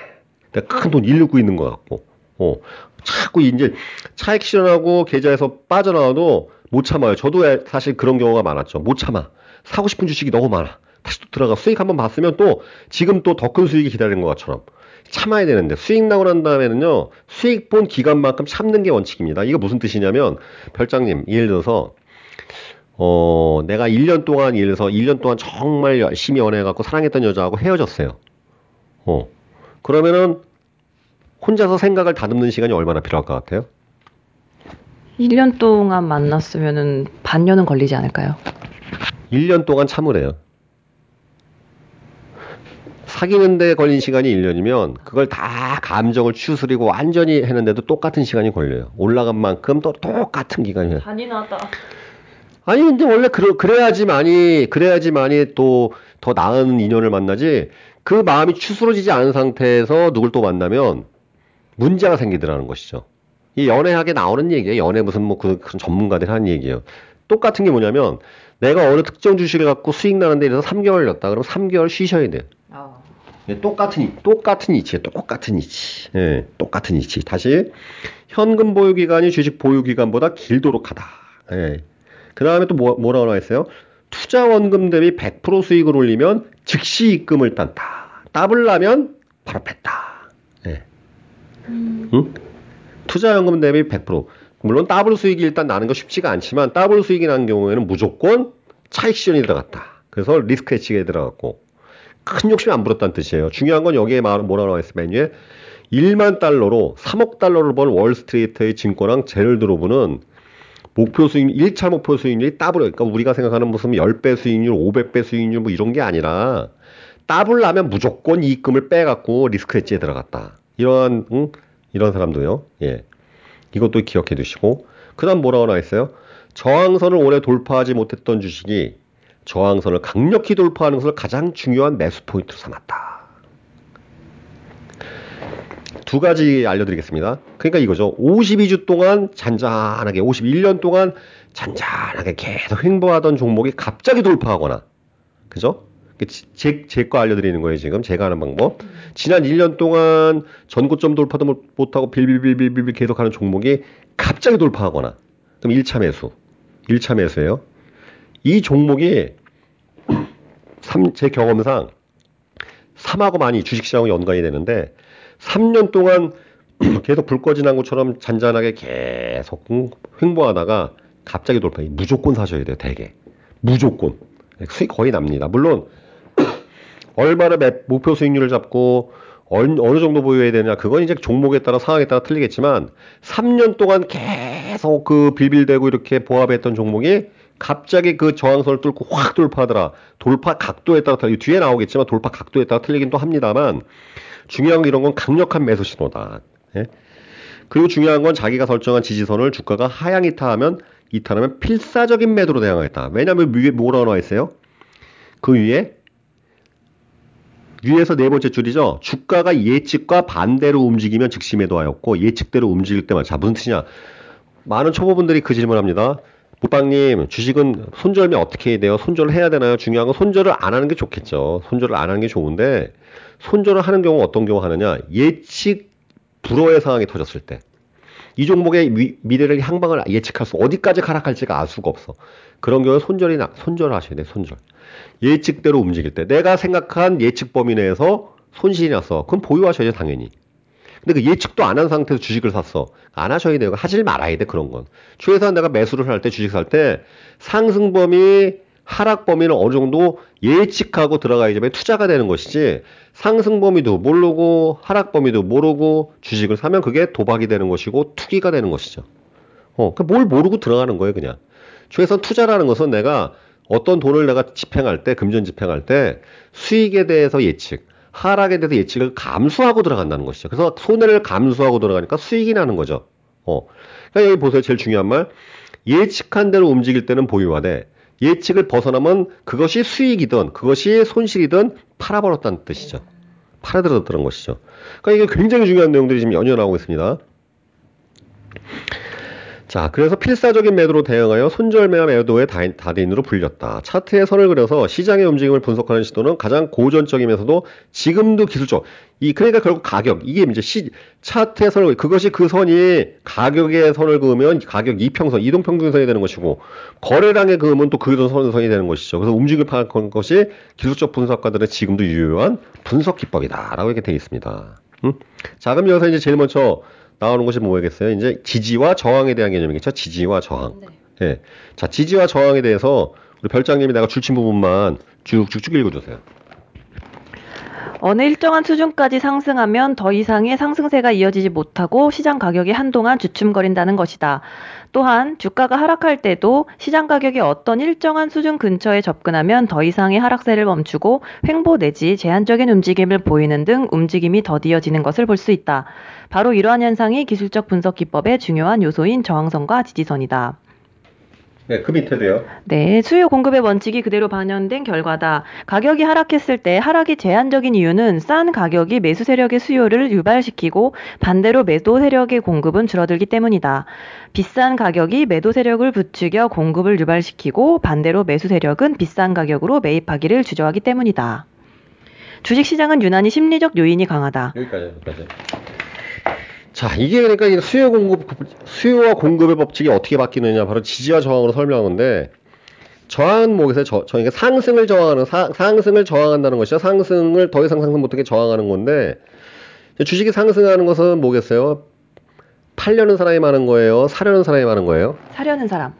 내가 큰 돈 잃고 있는 것 같고, 어, 자꾸 이제 차익 실현하고 계좌에서 빠져나와도 못 참아요. 저도 사실 그런 경우가 많았죠. 못 참아. 사고 싶은 주식이 너무 많아. 다시 또 들어가 수익 한번 봤으면 또 지금 또 더 큰 수익이 기다리는 것처럼 참아야 되는데 수익 나고 난 다음에는요 수익 본 기간만큼 참는 게 원칙입니다. 이거 무슨 뜻이냐면 별장님 예를 들어서 어, 내가 1년 동안, 예를 들어서 1년 동안 정말 열심히 연애해갖고 사랑했던 여자하고 헤어졌어요. 어. 그러면은 혼자서 생각을 다듬는 시간이 얼마나 필요할 것 같아요? 1년 동안 만났으면은 반년은 걸리지 않을까요? 1년 동안 참으래요. 사귀는데 걸린 시간이 1년이면 그걸 다 감정을 추스리고 완전히 했는데도 똑같은 시간이 걸려요. 올라간 만큼 또 똑같은 기간이에요. 잔인하다. 아니 근데 원래 그러, 그래야지 많이 그래야지 많이 또 더 나은 인연을 만나지 그 마음이 추스러지지 않은 상태에서 누굴 또 만나면 문제가 생기더라는 것이죠. 이 연애학에 나오는 얘기예요. 연애 무슨 뭐 그, 그런 전문가들이 하는 얘기예요. 똑같은 게 뭐냐면 내가 어느 특정 주식을 갖고 수익 나는데 이래서 3개월 렸다 그러면 3개월 쉬셔야 돼. 어. 예, 똑같은 똑같은 이치에 똑같은 이치. 예, 똑같은 이치. 다시 현금 보유 기간이 주식 보유 기간보다 길도록 하다. 예. 그 다음에 또 뭐, 뭐라고 나와 있어요? 투자 원금 대비 100% 수익을 올리면 즉시 입금을 딴다. 따블 나면 바로 뺐다. 예. 음. 응? 투자 원금 대비 100%. 물론 더블 수익이 일단 나는 거 쉽지가 않지만 더블 수익이 나는 경우에는 무조건 차익 실현이 들어갔다. 그래서 리스크 hedge에 들어갔고 큰 욕심이 안 부렸다는 뜻이에요. 중요한 건 여기에 뭐라고 나와 있어 맨 위에 1만 달러로 3억 달러를 번 월스트리트의 증권왕 제럴드 로브는 목표 수익, 1차 목표 수익률이 따블, 그러니까 우리가 생각하는 무슨 10배 수익률, 500배 수익률 뭐 이런 게 아니라 따블 나면 무조건 이익금을 빼갖고 리스크 엣지에 들어갔다. 이런, 응? 이런 사람도요. 예. 이것도 기억해 두시고. 그 다음 뭐라고 나와 있어요? 저항선을 오래 돌파하지 못했던 주식이 저항선을 강력히 돌파하는 것을 가장 중요한 매수 포인트로 삼았다. 두 가지 알려드리겠습니다. 그러니까 이거죠. 52주 동안 잔잔하게, 51년 동안 잔잔하게 계속 횡보하던 종목이 갑자기 돌파하거나, 그죠? 제, 제 거 알려드리는 거예요, 지금. 제가 하는 방법. 지난 1년 동안 전고점 돌파도 못하고 빌빌빌빌빌 계속 하는 종목이 갑자기 돌파하거나, 그럼 1차 매수. 1차 매수예요. 이 종목이 3, 제 경험상 3하고 많이 주식시장과 연관이 되는데 3년 동안 계속 불 꺼진 한것처럼 잔잔하게 계속 횡보하다가 갑자기 돌파. 무조건 사셔야 돼요, 대개. 무조건. 수익 거의 납니다. 물론 얼마나 목표 수익률을 잡고 어느 정도 보유해야 되냐 그건 이제 종목에 따라 상황에 따라 틀리겠지만 3년 동안 계속 그 빌빌대고 이렇게 보합했던 종목이 갑자기 그 저항선을 뚫고 확 돌파하더라. 돌파 각도에 따라 뒤에 나오겠지만 돌파 각도에 따라 틀리긴 또 합니다만 중요한 건 이런 건 강력한 매수 신호다. 예? 그리고 중요한 건 자기가 설정한 지지선을 주가가 하향 이탈하면 이탈하면 필사적인 매도로 대응하겠다. 왜냐하면 위에 뭐라고 나와 있어요? 그 위에 위에서 네 번째 줄이죠. 주가가 예측과 반대로 움직이면 즉시 매도하였고 예측대로 움직일 때만 자 무슨 뜻이냐? 많은 초보분들이 그 질문합니다. 부빵님 주식은 손절면 어떻게 해야 돼요? 손절을 해야 되나요? 중요한 건 손절을 안 하는 게 좋겠죠. 손절을 안 하는 게 좋은데 손절을 하는 경우 어떤 경우 하느냐? 예측 불허의 상황이 터졌을 때. 이 종목의 미, 미래를 향방을 예측할 수 어디까지 하락할지가 알 수가 없어. 그런 경우에 손절이 나 손절을 하셔야 돼. 손절. 예측대로 움직일 때 내가 생각한 예측 범위 내에서 손실이 났어. 그럼 보유하셔야죠 당연히. 근데 그 예측도 안 한 상태에서 주식을 샀어. 안 하셔야 돼요. 하질 말아야 돼 그런 건. 최소한 내가 매수를 할 때 주식 살 때 상승 범위 하락 범위는 어느 정도 예측하고 들어가야지 투자가 되는 것이지 상승 범위도 모르고 하락 범위도 모르고 주식을 사면 그게 도박이 되는 것이고 투기가 되는 것이죠. 어, 그 뭘 모르고 들어가는 거예요, 그냥. 최소한 투자라는 것은 내가 어떤 돈을 내가 집행할 때, 금전 집행할 때 수익에 대해서 예측, 하락에 대해서 예측을 감수하고 들어간다는 것이죠. 그래서 손해를 감수하고 들어가니까 수익이 나는 거죠. 어. 그러니까 여기 보세요. 제일 중요한 말. 예측한 대로 움직일 때는 보유하되 예측을 벗어나면 그것이 수익이든 그것이 손실이든 팔아버렸다는 뜻이죠. 팔아들었다는 것이죠. 그러니까 이게 굉장히 중요한 내용들이 지금 연이어 나오고 있습니다. 자, 그래서 필사적인 매도로 대응하여 손절매와 매도의 다대인으로 불렸다. 차트에 선을 그려서 시장의 움직임을 분석하는 시도는 가장 고전적이면서도 지금도 기술적. 이 그러니까 결국 가격 이게 이제 시 차트의 선을 그것이 그 선이 가격의 선을 그으면 가격 이평선 이동평균선이 되는 것이고 거래량의 그으면 또 그런 선이 되는 것이죠. 그래서 움직임을 파악하는 것이 기술적 분석가들의 지금도 유효한 분석 기법이다라고 이렇게 되어 있습니다. 음? 자, 그럼 여기서 이제 제일 먼저 나오는 것이 뭐겠어요? 이제 지지와 저항에 대한 개념이겠죠. 지지와 저항. 네. 예. 자, 지지와 저항에 대해서 우리 별장님이 내가 줄친 부분만 쭉쭉쭉 읽어주세요. 어느 일정한 수준까지 상승하면 더 이상의 상승세가 이어지지 못하고 시장 가격이 한동안 주춤거린다는 것이다. 또한 주가가 하락할 때도 시장 가격이 어떤 일정한 수준 근처에 접근하면 더 이상의 하락세를 멈추고 횡보 내지 제한적인 움직임을 보이는 등 움직임이 더디어지는 것을 볼 수 있다. 바로 이러한 현상이 기술적 분석 기법의 중요한 요소인 저항선과 지지선이다. 네, 그 밑에도요. 네, 수요 공급의 원칙이 그대로 반영된 결과다. 가격이 하락했을 때 하락이 제한적인 이유는 싼 가격이 매수 세력의 수요를 유발시키고 반대로 매도 세력의 공급은 줄어들기 때문이다. 비싼 가격이 매도 세력을 부추겨 공급을 유발시키고 반대로 매수 세력은 비싼 가격으로 매입하기를 주저하기 때문이다. 주식 시장은 유난히 심리적 요인이 강하다. 여기까지, 여기까지. 자, 이게 그러니까 수요 공급, 수요와 공급의 법칙이 어떻게 바뀌느냐, 바로 지지와 저항으로 설명한 건데, 저항은 뭐겠어요? 저, 저, 그러니까 상승을 저항하는, 사, 상승을 저항한다는 것이죠. 상승을 더 이상 상승 못하게 저항하는 건데, 주식이 상승하는 것은 뭐겠어요? 팔려는 사람이 많은 거예요? 사려는 사람이 많은 거예요? 사려는 사람.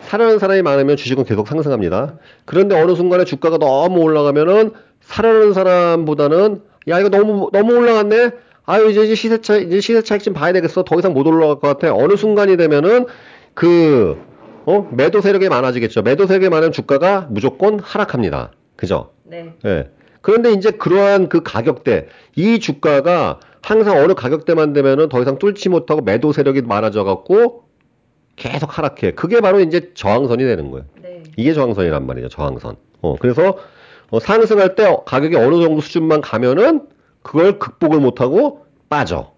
사려는 사람이 많으면 주식은 계속 상승합니다. 그런데 어느 순간에 주가가 너무 올라가면은 사려는 사람보다는 야 이거 너무 너무 올라갔네. 아유 이제 시세 차 이제 시세 차익 좀 봐야 되겠어. 더 이상 못 올라갈 것 같아. 어느 순간이 되면은 그 어? 매도 세력이 많아지겠죠. 매도 세력이 많으면 주가가 무조건 하락합니다. 그죠? 네. 네. 그런데 이제 그러한 그 가격대, 이 주가가 항상 어느 가격대만 되면은 더 이상 뚫지 못하고 매도 세력이 많아져 갖고 계속 하락해. 그게 바로 이제 저항선이 되는 거예요. 네. 이게 저항선이란 말이죠. 저항선. 어, 그래서 어, 상승할 때 가격이 어느 정도 수준만 가면은 그걸 극복을 못하고 빠져.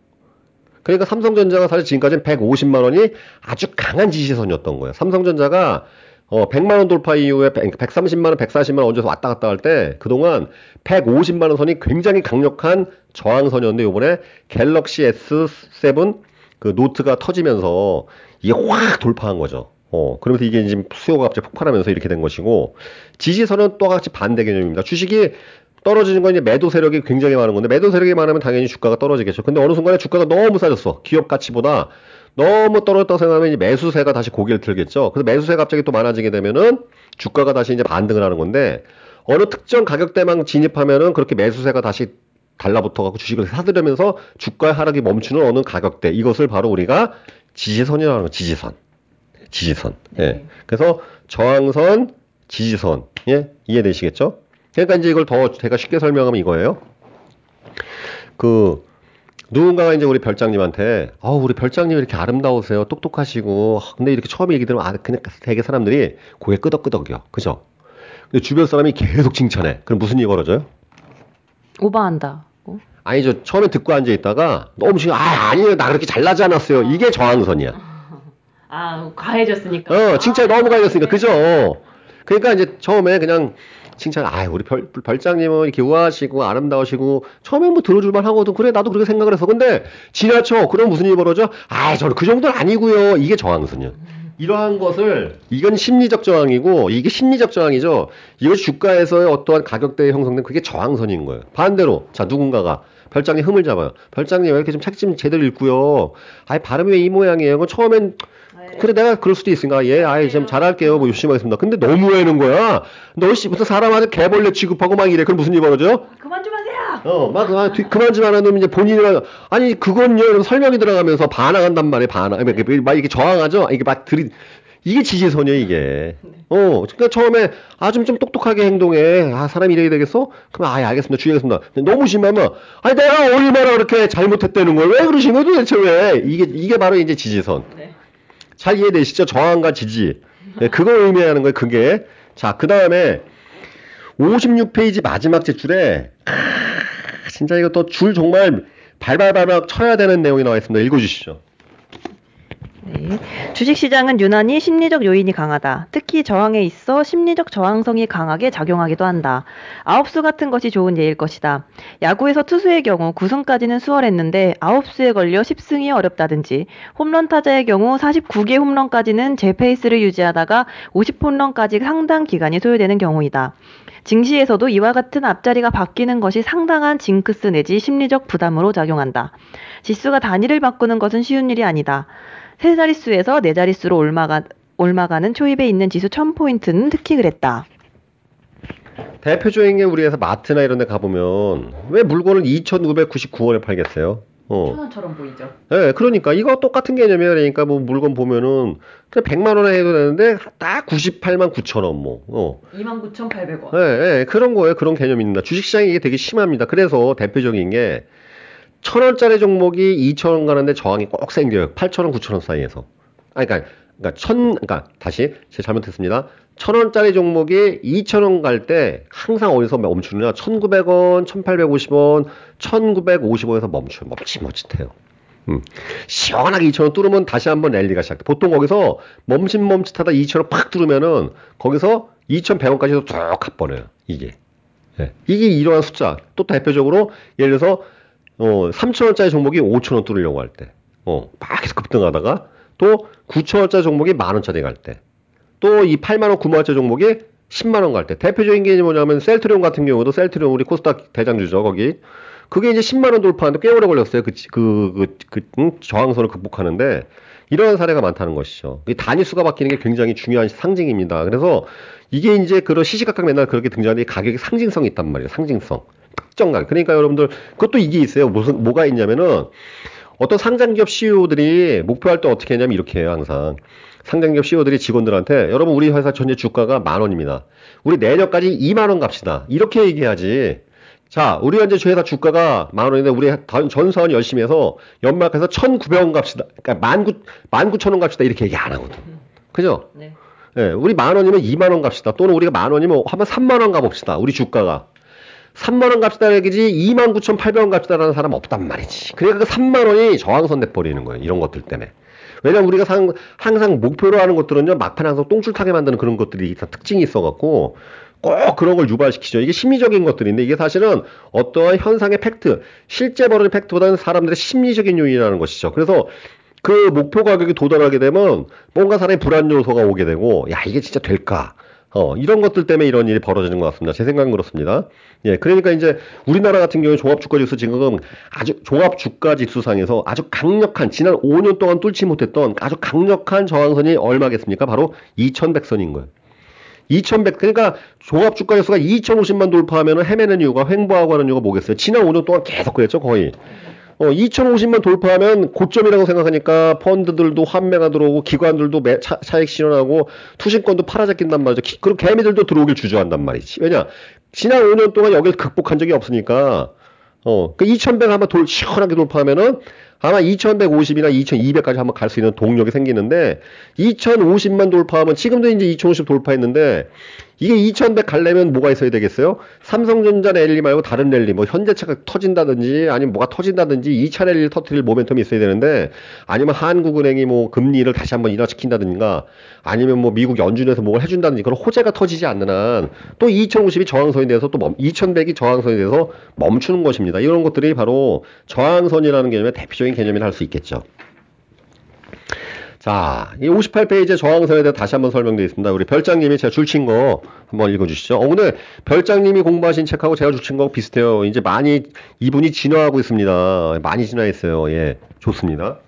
그러니까 삼성전자가 사실 지금까지는 150만 원이 아주 강한 지시선이었던 거예요. 삼성전자가 어, 100만 원 돌파 이후에 100, 130만 원, 140만 원 얹어서 왔다 갔다 할 때 그동안 150만 원 선이 굉장히 강력한 저항선이었는데 요번에 갤럭시 S7 그 노트가 터지면서 이게 확 돌파한 거죠. 어, 그러면서 이게 지금 수요가 갑자기 폭발하면서 이렇게 된 것이고 지지선은 또 같이 반대 개념입니다. 주식이 떨어지는 건 이제 매도 세력이 굉장히 많은 건데 매도 세력이 많으면 당연히 주가가 떨어지겠죠. 근데 어느 순간에 주가가 너무 싸졌어. 기업 가치보다 너무 떨어졌다고 생각하면 이제 매수세가 다시 고개를 들겠죠. 그래서 매수세가 갑자기 또 많아지게 되면은 주가가 다시 이제 반등을 하는 건데 어느 특정 가격대만 진입하면은 그렇게 매수세가 다시 달라붙어 갖고 주식을 사들으면서 주가의 하락이 멈추는 어느 가격대 이것을 바로 우리가 지지선이라는 거 지지선. 지지선. 예. 네. 그래서 저항선, 지지선. 예? 이해되시겠죠? 그러니까 이제 이걸 더 제가 쉽게 설명하면 이거예요. 그 누군가가 이제 우리 별장님한테 아우 우리 별장님 이렇게 아름다우세요. 똑똑하시고. 근데 이렇게 처음에 얘기 들으면 아 그냥 되게 사람들이 고개 끄덕끄덕여. 그죠? 근데 주변 사람이 계속 칭찬해. 그럼 무슨 일이 벌어져요? 오버한다. 어? 아니죠 처음에 듣고 앉아 있다가 너무 지금 아 아니에요. 나 그렇게 잘나지 않았어요. 이게 저항선이야. 아, 과해졌으니까. 어 칭찬이 너무 가해졌으니까. 그죠? 그러니까 이제 처음에 그냥 칭찬, 아, 우리 별, 별장님은 이렇게 우아하시고 아름다우시고 처음엔 뭐 들어줄만 하거든. 그래, 나도 그렇게 생각을 했어. 근데 지나쳐. 그럼 무슨 일이 벌어져? 아, 저는 그 정도는 아니고요. 이게 저항선이야. 이러한 것을 이건 심리적 저항이고 이게 심리적 저항이죠. 이것이 주가에서의 어떠한 가격대에 형성된 그게 저항선인 거예요. 반대로 자 누군가가 별장님 흠을 잡아요. 별장님 왜 이렇게 좀 책 좀 제대로 읽고요. 아예 발음이 왜 이 모양이에요? 처음엔 그래 내가 그럴 수도 있으니까 예 아예 좀 잘할게요. 뭐 열심히 하겠습니다. 근데 너무 해는 거야. 너 씨, 무슨 사람한테 개벌레 취급하고 막 이래. 그럼 무슨 일 벌어져요? 그만 좀 하세요. 어막 막, 뒤- 그만 좀 하는 놈이 이제 본인이랑 아니 그건요. 이러면 설명이 들어가면서 반항한단 말이에요 반항. 막 이렇게, 저항하죠? 이게 막 들이 이게 지지선이에요 이게. 어 그러니까 처음에 아좀좀 똑똑하게 행동해. 아 사람이 이래야 되겠어? 그럼 아 예, 알겠습니다. 주의하겠습니다. 너무 심하면 아니 내가 얼마나 그렇게 잘못했다는 걸 왜 그러신 거예요 도대체 왜? 이게 이게 바로 이제 지지선. 네. 잘 이해되시죠? 저항과 지지. 네, 그걸 의미하는 거예요, 그게. 자, 그 다음에 56페이지 마지막 제 줄에 아, 진짜 이거 또 줄 정말 발발발발 쳐야 되는 내용이 나와 있습니다. 읽어주시죠. 네. 주식시장은 유난히 심리적 요인이 강하다. 특히 저항에 있어 심리적 저항성이 강하게 작용하기도 한다. 아홉수 같은 것이 좋은 예일 것이다. 야구에서 투수의 경우 9승까지는 수월했는데 아홉수에 걸려 10승이 어렵다든지 홈런 타자의 경우 49개 홈런까지는 제 페이스를 유지하다가 50홈런까지 상당 기간이 소요되는 경우이다. 증시에서도 이와 같은 앞자리가 바뀌는 것이 상당한 징크스 내지 심리적 부담으로 작용한다. 지수가 단위를 바꾸는 것은 쉬운 일이 아니다. 세 자릿수에서 네 자릿수로 올마가, 올마가는 초입에 있는 지수 1000포인트는 특히 그랬다. 대표적인 게 우리에서 마트나 이런 데 가보면 왜 물건을 2,999원에 팔겠어요? 어. 원처럼 보이죠. 예, 그러니까 이거 똑같은 개념이에요. 그러니까 뭐 물건 보면은 그냥 100만 원에 해도 되는데 딱 98만 9천 원 뭐. 어. 29,800원. 예, 예, 그런 거예요. 그런 개념입니다. 주식시장이 이게 되게 심합니다. 그래서 대표적인 게, 천 원짜리 종목이 2천 원 가는데 저항이 꼭 생겨요. 8천 원, 9천 원 사이에서. 아, 그러니까, 그러니까 천, 그러니까 다시 제가 잘못했습니다. 천 원짜리 종목이 2천 원 갈 때 항상 어디서 멈추느냐? 1,900원, 1,850원, 1,950원에서 멈춰요. 멈칫멈칫해요. 음. 시원하게 2,000원 뚫으면 다시 한번 랠리가 시작돼. 보통 거기서 멈칫멈칫하다 2,000원 팍 뚫으면은 거기서 2,100원까지도 쭉 가버려요. 이게. 예. 이게 이러한 숫자. 또 대표적으로 예를 들어서 어, 3,000원짜리 종목이 5,000원 뚫으려고 할 때. 어, 막 계속 급등하다가 또 9,000원짜리 종목이 만원짜리 갈 때. 또 이 8만원, 9만원짜리 종목이 10만원 갈 때. 대표적인 게 뭐냐면 셀트리온 같은 경우도 셀트리온 우리 코스닥 대장주죠, 거기. 그게 이제 10만원 돌파하는데 꽤 오래 걸렸어요. 그, 그, 그, 그 응? 저항선을 극복하는데. 이런 사례가 많다는 것이죠. 이 단위 수가 바뀌는 게 굉장히 중요한 상징입니다. 그래서 이게 이제 그런 시시각각 맨날 그렇게 등장하는데 가격이 상징성이 있단 말이에요. 상징성. 특정 가격. 그러니까 여러분들 그것도 이게 있어요. 무슨 뭐가 있냐면은 어떤 상장기업 CEO들이 목표할 때 어떻게 했냐면 이렇게 해요. 항상. 상장기업 CEO들이 직원들한테 여러분 우리 회사 전체 주가가 만 원입니다. 우리 내년까지 2만 원 갑시다. 이렇게 얘기해야지. 자, 우리 현재 회사 주가가 만 원인데 우리 전- 전사원 열심히 해서 연말해서 1,900원 갑시다. 그러니까 19, 19,000원 갑시다. 이렇게 얘기 안 하거든. 그죠? 네. 예, 우리 만 원이면 2만 원 갑시다. 또는 우리가 만 원이면 한번 3만 원 가봅시다. 우리 주가가. 3만 원 갑시다 얘기지 2만 9,800원 갑시다라는 사람 없단 말이지. 그러니까 그 3만 원이 저항선 돼 버리는 거예요. 이런 것들 때문에. 왜냐면 우리가 상, 항상 목표로 하는 것들은요, 막판 항상 똥줄 타게 만드는 그런 것들이 다 특징이 있어갖고, 꼭 그런 걸 유발시키죠. 이게 심리적인 것들인데 이게 사실은 어떠한 현상의 팩트, 실제 벌어진 팩트보다는 사람들의 심리적인 요인이라는 것이죠. 그래서 그 목표 가격이 도달하게 되면 뭔가 사람이 불안 요소가 오게 되고 야 이게 진짜 될까? 어, 이런 것들 때문에 이런 일이 벌어지는 것 같습니다. 제 생각은 그렇습니다. 예, 그러니까 이제 우리나라 같은 경우에 종합주가지수 지금 아주 종합주가지수상에서 아주 강력한 지난 5년 동안 뚫지 못했던 아주 강력한 저항선이 얼마겠습니까? 바로 2100선인 거예요. 2100 그러니까 종합 주가 지수가 2050만 돌파하면 헤매는 이유가 횡보하고 하는 이유가 뭐겠어요? 지난 5년 동안 계속 그랬죠, 거의. 어, 2050만 돌파하면 고점이라고 생각하니까 펀드들도 환매가 들어오고 기관들도 매, 차, 차익 실현하고 투신권도 팔아잡힌단 말이죠. 기, 그리고 개미들도 들어오길 주저한단 말이지. 왜냐? 지난 5년 동안 여기를 극복한 적이 없으니까 어, 그 2100 한번 돌, 시원하게 돌파하면은 아마 2150이나 2200까지 한번 갈 수 있는 동력이 생기는데 2050만 돌파하면 지금도 이제 2050 돌파했는데 이게 2100 갈려면 뭐가 있어야 되겠어요? 삼성전자 랠리 말고 다른 랠리, 뭐 현대차가 터진다든지 아니면 뭐가 터진다든지 2차 랠리를 터트릴 모멘텀이 있어야 되는데 아니면 한국은행이 뭐 금리를 다시 한번 인하시킨다든가 아니면 뭐 미국 연준에서 뭘 해준다든지 그런 호재가 터지지 않는 한 또 2050이 저항선이 돼서 또 2100이 저항선이 돼서 멈추는 것입니다. 이런 것들이 바로 저항선이라는 개념의 대표적인 개념이라 할 수 있겠죠. 자, 이 58페이지의 저항선에 대해 다시 한번 설명되어 있습니다. 우리 별장님이 제가 줄친 거 한번 읽어주시죠. 어, 오늘 별장님이 공부하신 책하고 제가 줄친 거 비슷해요. 이제 많이 이분이 진화하고 있습니다. 많이 진화했어요. 예, 좋습니다.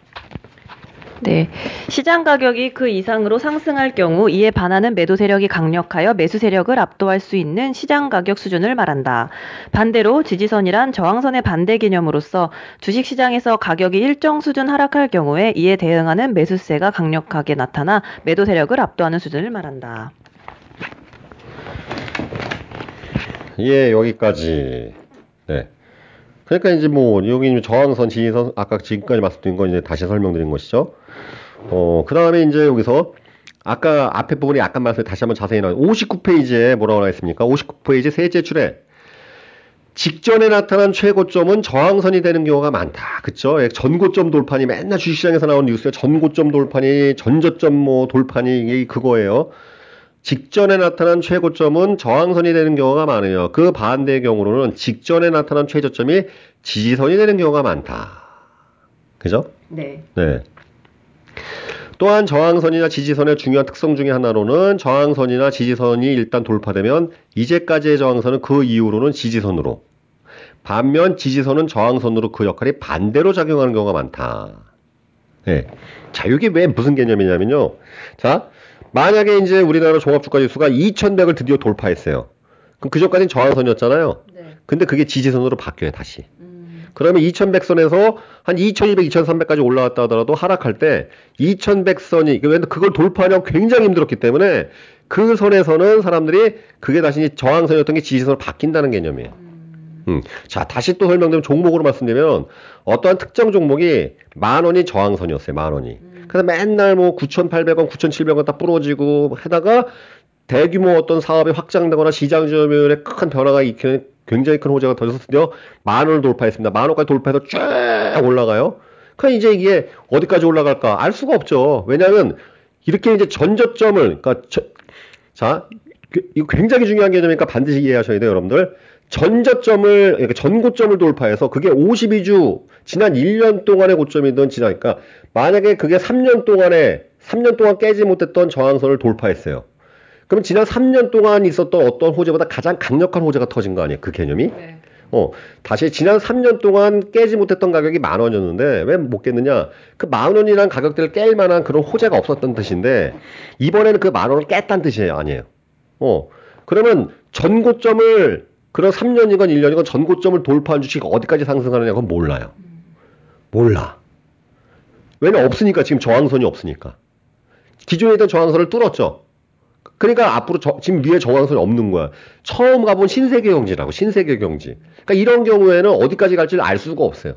네. 시장 가격이 그 이상으로 상승할 경우 이에 반하는 매도 세력이 강력하여 매수 세력을 압도할 수 있는 시장 가격 수준을 말한다. 반대로 지지선이란 저항선의 반대 개념으로서 주식 시장에서 가격이 일정 수준 하락할 경우에 이에 대응하는 매수세가 강력하게 나타나 매도 세력을 압도하는 수준을 말한다. 예, 여기까지. 네. 그러니까 이제 뭐 여기 저항선, 지지선 아까 지금까지 말씀드린 거 이제 다시 설명드린 것이죠. 어, 그 다음에 이제 여기서 아까 앞에 부분이 약간 말씀 다시 한번 자세히 나와 59페이지에 뭐라고 나와 있습니까? 59페이지 세제 줄에 직전에 나타난 최고점은 저항선이 되는 경우가 많다. 그쵸? 예, 전고점 돌판이 맨날 주식시장에서 나온 뉴스에 전고점 돌판이 전저점 뭐 돌판이 이게 그거예요. 직전에 나타난 최고점은 저항선이 되는 경우가 많아요. 그 반대의 경우로는 직전에 나타난 최저점이 지지선이 되는 경우가 많다. 그죠? 네. 네. 또한 저항선이나 지지선의 중요한 특성 중의 하나로는 저항선이나 지지선이 일단 돌파되면 이제까지의 저항선은 그 이후로는 지지선으로 반면 지지선은 저항선으로 그 역할이 반대로 작용하는 경우가 많다. 네. 자, 이게 왜 무슨 개념이냐면요. 자, 만약에 이제 우리나라 종합주가지수가 2100을 드디어 돌파했어요. 그럼 그전까지는 저항선이었잖아요. 네. 근데 그게 지지선으로 바뀌어요, 다시. 그러면 2100선에서 한 2200, 2300까지 올라왔다 하더라도 하락할 때 2100선이 그걸 돌파하려면 굉장히 힘들었기 때문에 그 선에서는 사람들이 그게 다시 저항선이었던 게 지지선으로 바뀐다는 개념이에요. 음. 자, 다시 또 설명드리면 종목으로 말씀드리면 어떠한 특정 종목이 만 원이 저항선이었어요. 만 원이. 그래서 맨날 뭐 9,800원, 9,700원 딱 부러지고 하다가 대규모 어떤 사업이 확장되거나 시장 점유율에 큰 변화가 있기는 굉장히 큰 호재가 터져서 드디어 만 원을 돌파했습니다. 만 원까지 돌파해서 쫙 올라가요. 그럼 이제 이게 어디까지 올라갈까 알 수가 없죠. 왜냐하면 이렇게 이제 전저점을 그러니까 저, 자 이거 굉장히 중요한 개념이니까 반드시 이해하셔야 돼요, 여러분들. 전저점을 그러니까 전고점을 돌파해서 그게 52주 지난 1년 동안의 고점이든 지나니까 만약에 그게 3년 동안에 3년 동안 깨지 못했던 저항선을 돌파했어요. 그럼 지난 3년 동안 있었던 어떤 호재보다 가장 강력한 호재가 터진 거 아니에요? 그 개념이? 네. 어, 다시 지난 3년 동안 깨지 못했던 가격이 만 원이었는데 왜 못 깼느냐? 그 만 원이란 가격대를 깰 만한 그런 호재가 없었던 뜻인데 이번에는 그 만 원을 깼다는 뜻이에요. 아니에요. 어, 그러면 전고점을 그런 3년이건 1년이건 전고점을 돌파한 주식 어디까지 상승하느냐 그건 몰라요. 몰라. 왜냐 없으니까 지금 저항선이 없으니까. 기존에 있던 저항선을 뚫었죠. 그러니까 앞으로 저, 지금 위에 정황선이 없는 거야. 처음 가본 신세계 경지라고, 신세계 경지. 그러니까 이런 경우에는 어디까지 갈지를 알 수가 없어요.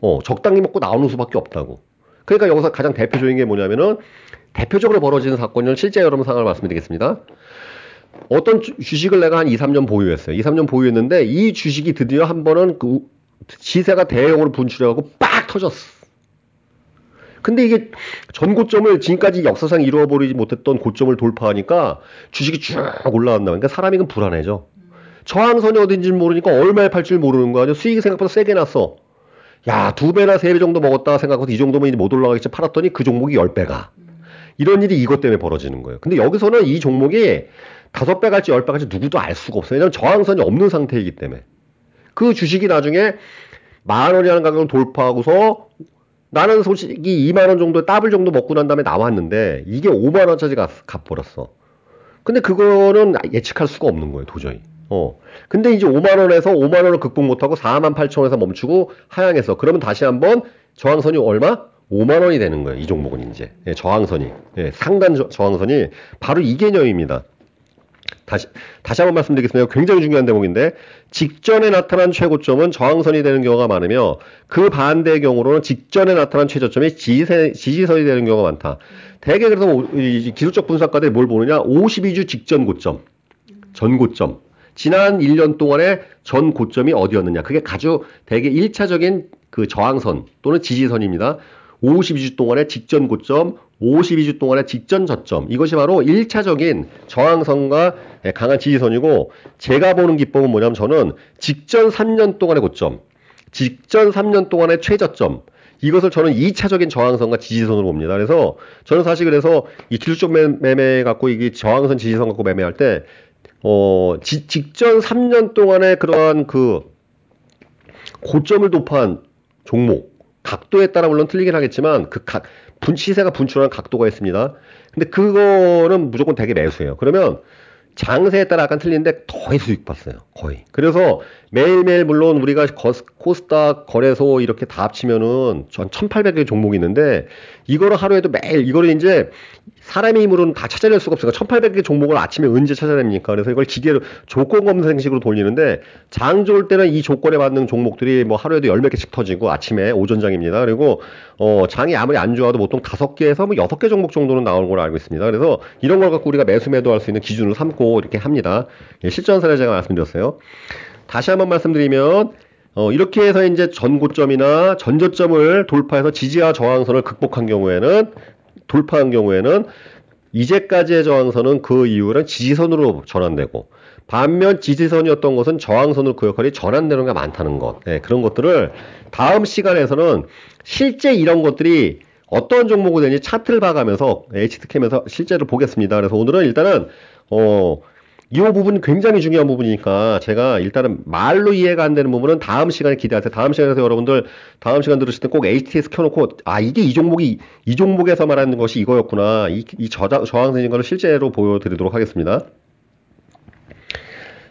어, 적당히 먹고 나오는 수밖에 없다고. 그러니까 여기서 가장 대표적인 게 뭐냐면은, 대표적으로 벌어지는 사건은 실제 여러분 상황을 말씀드리겠습니다. 어떤 주식을 내가 한 2, 3년 보유했어요. 2, 3년 보유했는데, 이 주식이 드디어 한 번은 그 시세가 대형으로 분출해가고 빡 터졌어. 근데 이게 전 고점을 지금까지 역사상 이루어버리지 못했던 고점을 돌파하니까 주식이 쭉 올라간다. 그러니까 사람이 그 불안해져. 저항선이 어딘지 모르니까 얼마에 팔줄 모르는 거 아니야. 수익이 생각보다 세게 났어. 야, 두 배나 세 배 정도 먹었다 생각하고 이 정도면 이제 못 올라가겠지 팔았더니 그 종목이 열 배가. 이런 일이 이것 때문에 벌어지는 거예요. 근데 여기서는 이 종목이 다섯 배 갈지 열 배 갈지 누구도 알 수가 없어요. 왜냐하면 저항선이 없는 상태이기 때문에. 그 주식이 나중에 만 원이라는 가격을 돌파하고서 나는 솔직히 2만 원 정도 더블 정도 먹고 난 다음에 나왔는데 이게 5만 원짜리 값버렸어. 근데 그거는 예측할 수가 없는 거예요, 도저히. 어. 근데 이제 5만 원에서 5만 원을 극복 못 하고 4만 8천 원에서 멈추고 하향해서 그러면 다시 한번 저항선이 얼마? 5만 원이 되는 거예요. 이 종목은 이제 예, 저항선이 예, 상단 저, 저항선이 바로 이 개념입니다. 다시 다시 한번 말씀드리겠습니다. 굉장히 중요한 대목인데 직전에 나타난 최고점은 저항선이 되는 경우가 많으며 그 반대의 경우로는 직전에 나타난 최저점이 지지세, 지지선이 되는 경우가 많다. 대개 그래서 기술적 분석가들이 뭘 보느냐? 52주 직전 고점, 전 고점. 지난 1년 동안의 전 고점이 어디였느냐. 그게 아주 대개 1차적인 그 저항선 또는 지지선입니다. 52주 동안의 직전 고점, 52주 동안의 직전 저점. 이것이 바로 1차적인 저항선과 강한 지지선이고 제가 보는 기법은 뭐냐면 저는 직전 3년 동안의 고점, 직전 3년 동안의 최저점. 이것을 저는 2차적인 저항선과 지지선으로 봅니다. 그래서 저는 사실 그래서 이 기술적 매매 갖고 이게 저항선 지지선 갖고 매매할 때 어, 지, 직전 3년 동안의 그러한 그 고점을 도파한 종목 각도에 따라 물론 틀리긴 하겠지만 그 각, 분, 시세가 분출하는 각도가 있습니다. 근데 그거는 무조건 되게 매수예요. 그러면 장세에 따라 약간 틀리는데 거의 수익 봤어요. 거의. 그래서 매일매일 물론 우리가 코스닥 거래소 이렇게 다 합치면은 전 1800개 종목이 있는데 이거를 하루에도 매일 이거를 이제 사람의 힘으로는 다 찾아낼 수가 없어요. 1800개 종목을 아침에 언제 찾아냅니까? 그래서 이걸 기계로 조건 검색식으로 돌리는데 장 좋을 때는 이 조건에 맞는 종목들이 뭐 하루에도 열 몇 개씩 터지고 아침에 오전장입니다. 그리고 어 장이 아무리 안 좋아도 보통 다섯 개에서 뭐 여섯 개 종목 정도는 나오는 걸로 알고 있습니다. 그래서 이런 걸 갖고 우리가 매수 매도할 수 있는 기준으로 삼고 이렇게 합니다. 예, 실전 사례 제가 말씀드렸어요. 다시 한번 말씀드리면 어, 이렇게 해서 이제 전고점이나 전저점을 돌파해서 지지와 저항선을 극복한 경우에는 돌파한 경우에는 이제까지의 저항선은 그 이후는 지지선으로 전환되고 반면 지지선이었던 것은 저항선으로 그 역할이 전환되는 게 많다는 것 네, 그런 것들을 다음 시간에서는 실제 이런 것들이 어떤 종목이 되는지 차트를 봐가면서 HT캠에서 실제로 보겠습니다. 그래서 오늘은 일단은 어, 이 부분 굉장히 중요한 부분이니까 제가 일단은 말로 이해가 안 되는 부분은 다음 시간에 기대하세요. 다음 시간에서 여러분들 다음 시간 들으실 때 꼭 HTS 켜놓고 아 이게 이 종목이 이 종목에서 말하는 것이 이거였구나 이, 이 저항 저항선인 거를 실제로 보여드리도록 하겠습니다.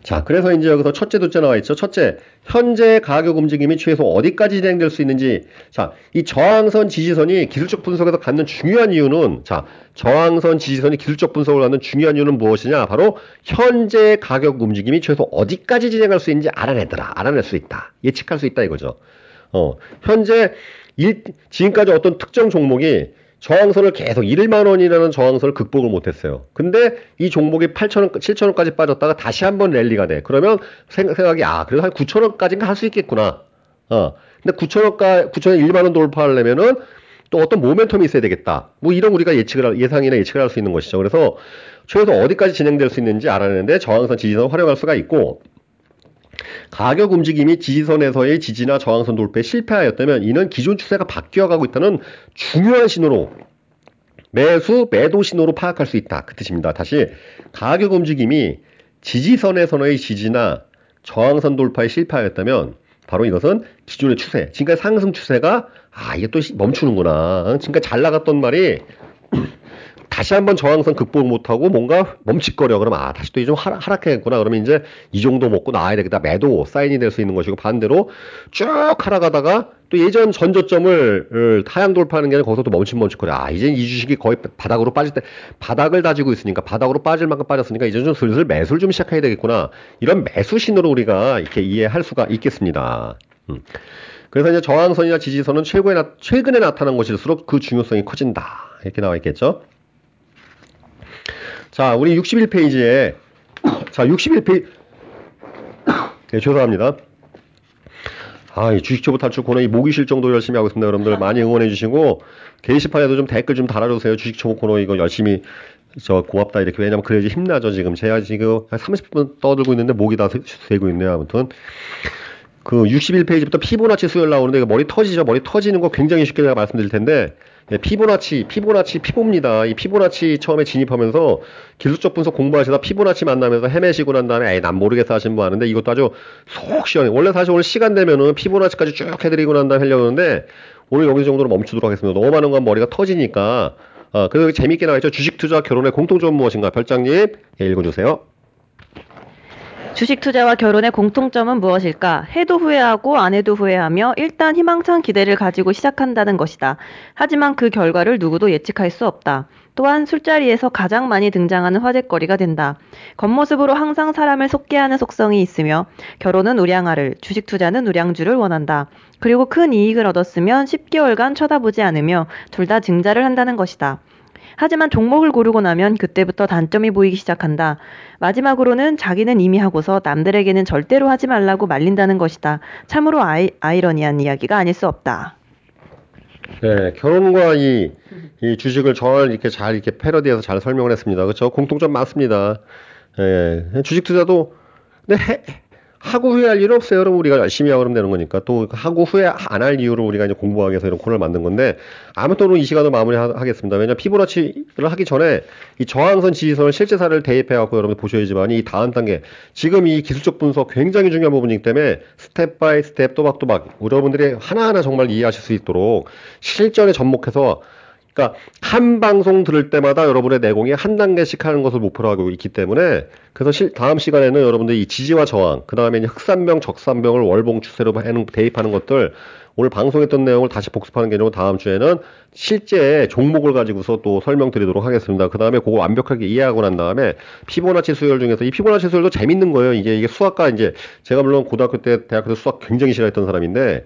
자, 그래서 이제 여기서 첫째, 둘째 나와 있죠. 첫째, 현재 가격 움직임이 최소 어디까지 진행될 수 있는지. 자, 이 저항선, 지지선이 기술적 분석에서 갖는 중요한 이유는, 자, 저항선, 지지선이 기술적 분석을 갖는 중요한 이유는 무엇이냐? 바로 현재 가격 움직임이 최소 어디까지 진행할 수 있는지 알아내더라. 알아낼 수 있다. 예측할 수 있다 이거죠. 어, 현재 일, 지금까지 어떤 특정 종목이 저항선을 계속 1만 원이라는 저항선을 극복을 못했어요. 근데 이 종목이 8천 원, 7천 원까지 빠졌다가 다시 한번 랠리가 돼. 그러면 생각이 아 그래도 한 9천 원까지는 할 수 있겠구나. 어. 근데 9천 원까 9천 원 1만 원 돌파하려면은 또 어떤 모멘텀이 있어야 되겠다. 뭐 이런 우리가 예측을 예상이나 예측을 할 수 있는 것이죠. 그래서 최소 어디까지 진행될 수 있는지 알아내는데 저항선, 지지선 활용할 수가 있고 가격 움직임이 지지선에서의 지지나 저항선 돌파에 실패하였다면 이는 기존 추세가 바뀌어가고 있다는 중요한 신호로 매수, 매도 신호로 파악할 수 있다. 그 뜻입니다. 다시 가격 움직임이 지지선에서의 지지나 저항선 돌파에 실패하였다면 바로 이것은 기존의 추세, 지금까지 상승 추세가 아 이게 또 멈추는구나. 지금까지 잘 나갔던 말이 다시 한번 저항선 극복 못하고 뭔가 멈칫거려. 그러면 아, 다시 또좀 하락했구나. 그러면 이제 이 정도 먹고 나와야 되겠다. 매도 사인이 될 수 있는 것이고 반대로 쭉 하락하다가 또 예전 전저점을 하향 돌파하는 게 아니라 거기서 또 멈칫멈칫거려. 아, 이제 이 주식이 거의 바닥으로 빠질 때 바닥을 다지고 있으니까 바닥으로 빠질 만큼 빠졌으니까 이제 좀 슬슬 매수를 좀 시작해야 되겠구나. 이런 매수 신호로 우리가 이렇게 이해할 수가 있겠습니다. 음. 그래서 이제 저항선이나 지지선은 최고에 나, 최근에 나타난 것일수록 그 중요성이 커진다. 이렇게 나와 있겠죠. 자, 우리 61페이지에, 자, 61페이지, 네, 죄송합니다. 아, 이 주식초보 탈출 코너 이 목이 쉴 정도로 열심히 하고 있습니다. 여러분들 많이 응원해 주시고 게시판에도 좀 댓글 좀 달아 주세요. 주식초보 코너 이거 열심히 저 고맙다 이렇게 왜냐면 그래야지 힘나죠 지금 제가 지금 한 30분 떠들고 있는데 목이 다 새고 있네요 아무튼 그 61페이지부터 피보나치 수열 나오는데 머리 터지죠 머리 터지는 거 굉장히 쉽게 제가 말씀드릴 텐데 예, 피보나치 피보나치 피보입니다 이 피보나치 처음에 진입하면서 기술적 분석 공부하시다 피보나치 만나면서 헤매시고 난 다음에 에이 난 모르겠어 하신 분 아는데 이것도 아주 속 시원해 원래 사실 오늘 시간 되면은 피보나치까지 쭉 해드리고 난 다음에 하려고 하는데 오늘 여기 정도로 멈추도록 하겠습니다 너무 많은 건 머리가 터지니까 어, 그리고 재밌게 나와있죠. 주식 투자 결혼의 공통점은 무엇인가? 별장님, 예, 읽어주세요. 주식 투자와 결혼의 공통점은 무엇일까? 해도 후회하고 안 해도 후회하며 일단 희망찬 기대를 가지고 시작한다는 것이다. 하지만 그 결과를 누구도 예측할 수 없다. 또한 술자리에서 가장 많이 등장하는 화제거리가 된다. 겉모습으로 항상 사람을 속게 하는 속성이 있으며 결혼은 우량아를, 주식 투자는 우량주를 원한다. 그리고 큰 이익을 얻었으면 10개월간 쳐다보지 않으며 둘 다 증자를 한다는 것이다. 하지만 종목을 고르고 나면 그때부터 단점이 보이기 시작한다. 마지막으로는 자기는 이미 하고서 남들에게는 절대로 하지 말라고 말린다는 것이다. 참으로 아이, 아이러니한 이야기가 아닐 수 없다. 네, 결혼과 이, 이 주식을 잘 이렇게 잘 이렇게 패러디해서 잘 설명을 했습니다. 그렇죠? 공통점 많습니다. 예, 주식 투자도 근데 해, 하고 후회할 일 없어요. 여러분 우리가 열심히 하고 그러면 되는 거니까 또 하고 후회 안 할 이유로 우리가 이제 공부하기 위해서 이런 코너를 만든 건데 아무튼 이 시간을 마무리하겠습니다. 왜냐면 피보나치를 하기 전에 이 저항선 지지선을 실제 사례를 대입해 갖고 여러분 보셔야지만 이 다음 단계 지금 이 기술적 분석 굉장히 중요한 부분이기 때문에 step by step 또박또박 여러분들이 하나하나 정말 이해하실 수 있도록 실전에 접목해서 그러니까 한 방송 들을 때마다 여러분의 내공이 한 단계씩 하는 것을 목표로 하고 있기 때문에 그래서 실, 다음 시간에는 여러분들이 이 지지와 저항, 그 다음에 흑산병, 적산병을 월봉 추세로 대입하는 것들 오늘 방송했던 내용을 다시 복습하는 개념은 다음 주에는 실제 종목을 가지고서 또 설명드리도록 하겠습니다. 그 다음에 그거 완벽하게 이해하고 난 다음에 피보나치 수열 중에서 이 피보나치 수열도 재밌는 거예요. 이게 이게 수학과 이제 제가 물론 고등학교 때 대학교 때 수학 굉장히 싫어했던 사람인데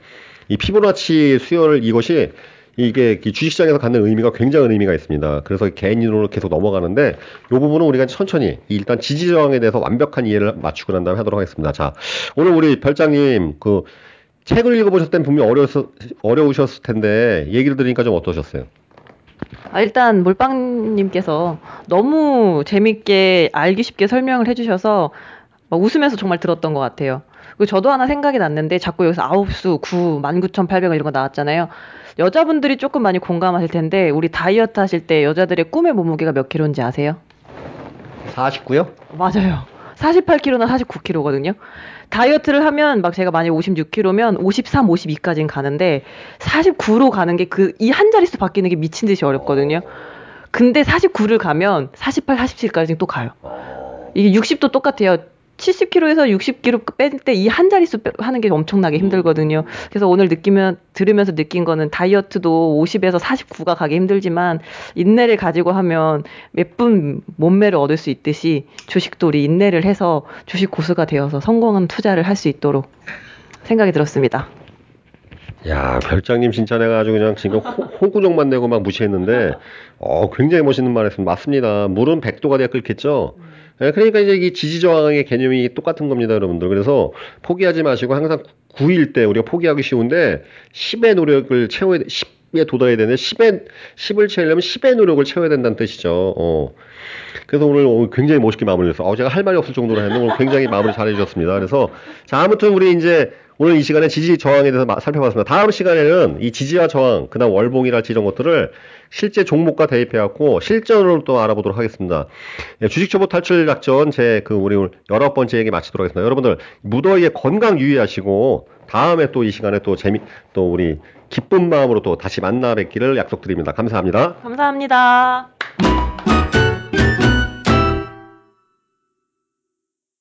이 피보나치 수열 이것이 이게 주식시장에서 갖는 의미가 굉장한 의미가 있습니다. 그래서 개인으로 계속 넘어가는데 이 부분은 우리가 천천히 일단 지지 저항에 대해서 완벽한 이해를 맞추고 난 다음에 하도록 하겠습니다. 자, 오늘 우리 별장님 그 책을 읽어보셨을 땐 분명 어려웠, 어려우셨을 텐데 얘기를 들으니까 좀 어떠셨어요? 아, 일단 몰빵님께서 너무 재밌게 알기 쉽게 설명을 해주셔서 웃으면서 정말 들었던 것 같아요. 그리고 저도 하나 생각이 났는데 자꾸 여기서 아홉 수, 구, 19,800원 이런 거 나왔잖아요. 여자분들이 조금 많이 공감하실 텐데 우리 다이어트 하실 때 여자들의 꿈의 몸무게가 몇 킬로인지 아세요? 49요? 맞아요. 48kg나 49kg거든요. 다이어트를 하면 막 제가 만약에 56kg면 53, 52까지는 가는데 49로 가는 게 그 이 한 자릿수 바뀌는 게 미친 듯이 어렵거든요. 근데 49를 가면 48, 47까지 또 가요. 이게 60도 똑같아요. 70kg에서 60kg 뺄 때 이 한 자릿수 하는 게 엄청나게 힘들거든요. 그래서 오늘 느끼면 들으면서 느낀 거는 다이어트도 50에서 49가 가기 힘들지만 인내를 가지고 하면 몇분 몸매를 얻을 수 있듯이 주식도 우리 인내를 해서 주식 고수가 되어서 성공한 투자를 할 수 있도록 생각이 들었습니다. 야, 별장님 진짜 내가 아주 그냥 지금 홍구정만 내고 막 무시했는데, 어, 굉장히 멋있는 말 했습니다. 맞습니다. 물은 100도가 돼야 끓겠죠? 예, 그러니까 이제 이 지지 저항의 개념이 똑같은 겁니다, 여러분들. 그래서 포기하지 마시고 항상 9일 때 우리가 포기하기 쉬운데 10의 노력을 채워야 돼. 10에 도달해야 되는데 10에 10을 채우려면 10의 노력을 채워야 된다는 뜻이죠. 어. 그래서 오늘 굉장히 멋있게 마무리했어. 어, 제가 할 말이 없을 정도로 했는데 오늘 굉장히 마무리 잘해 주셨습니다. 그래서 자, 아무튼 우리 이제 오늘 이 시간에 지지 저항에 대해서 살펴봤습니다. 다음 시간에는 이 지지와 저항, 그다음 월봉이랄지 이런 것들을 실제 종목과 대입해갖고 실전으로 또 알아보도록 하겠습니다. 예, 주식 초보 탈출 작전 제 그 우리 열아홉 번째 얘기 마치도록 하겠습니다. 여러분들 무더위에 건강 유의하시고 다음에 또 이 시간에 또 재미 또 우리 기쁜 마음으로 또 다시 만나 뵙기를 약속드립니다. 감사합니다. 감사합니다.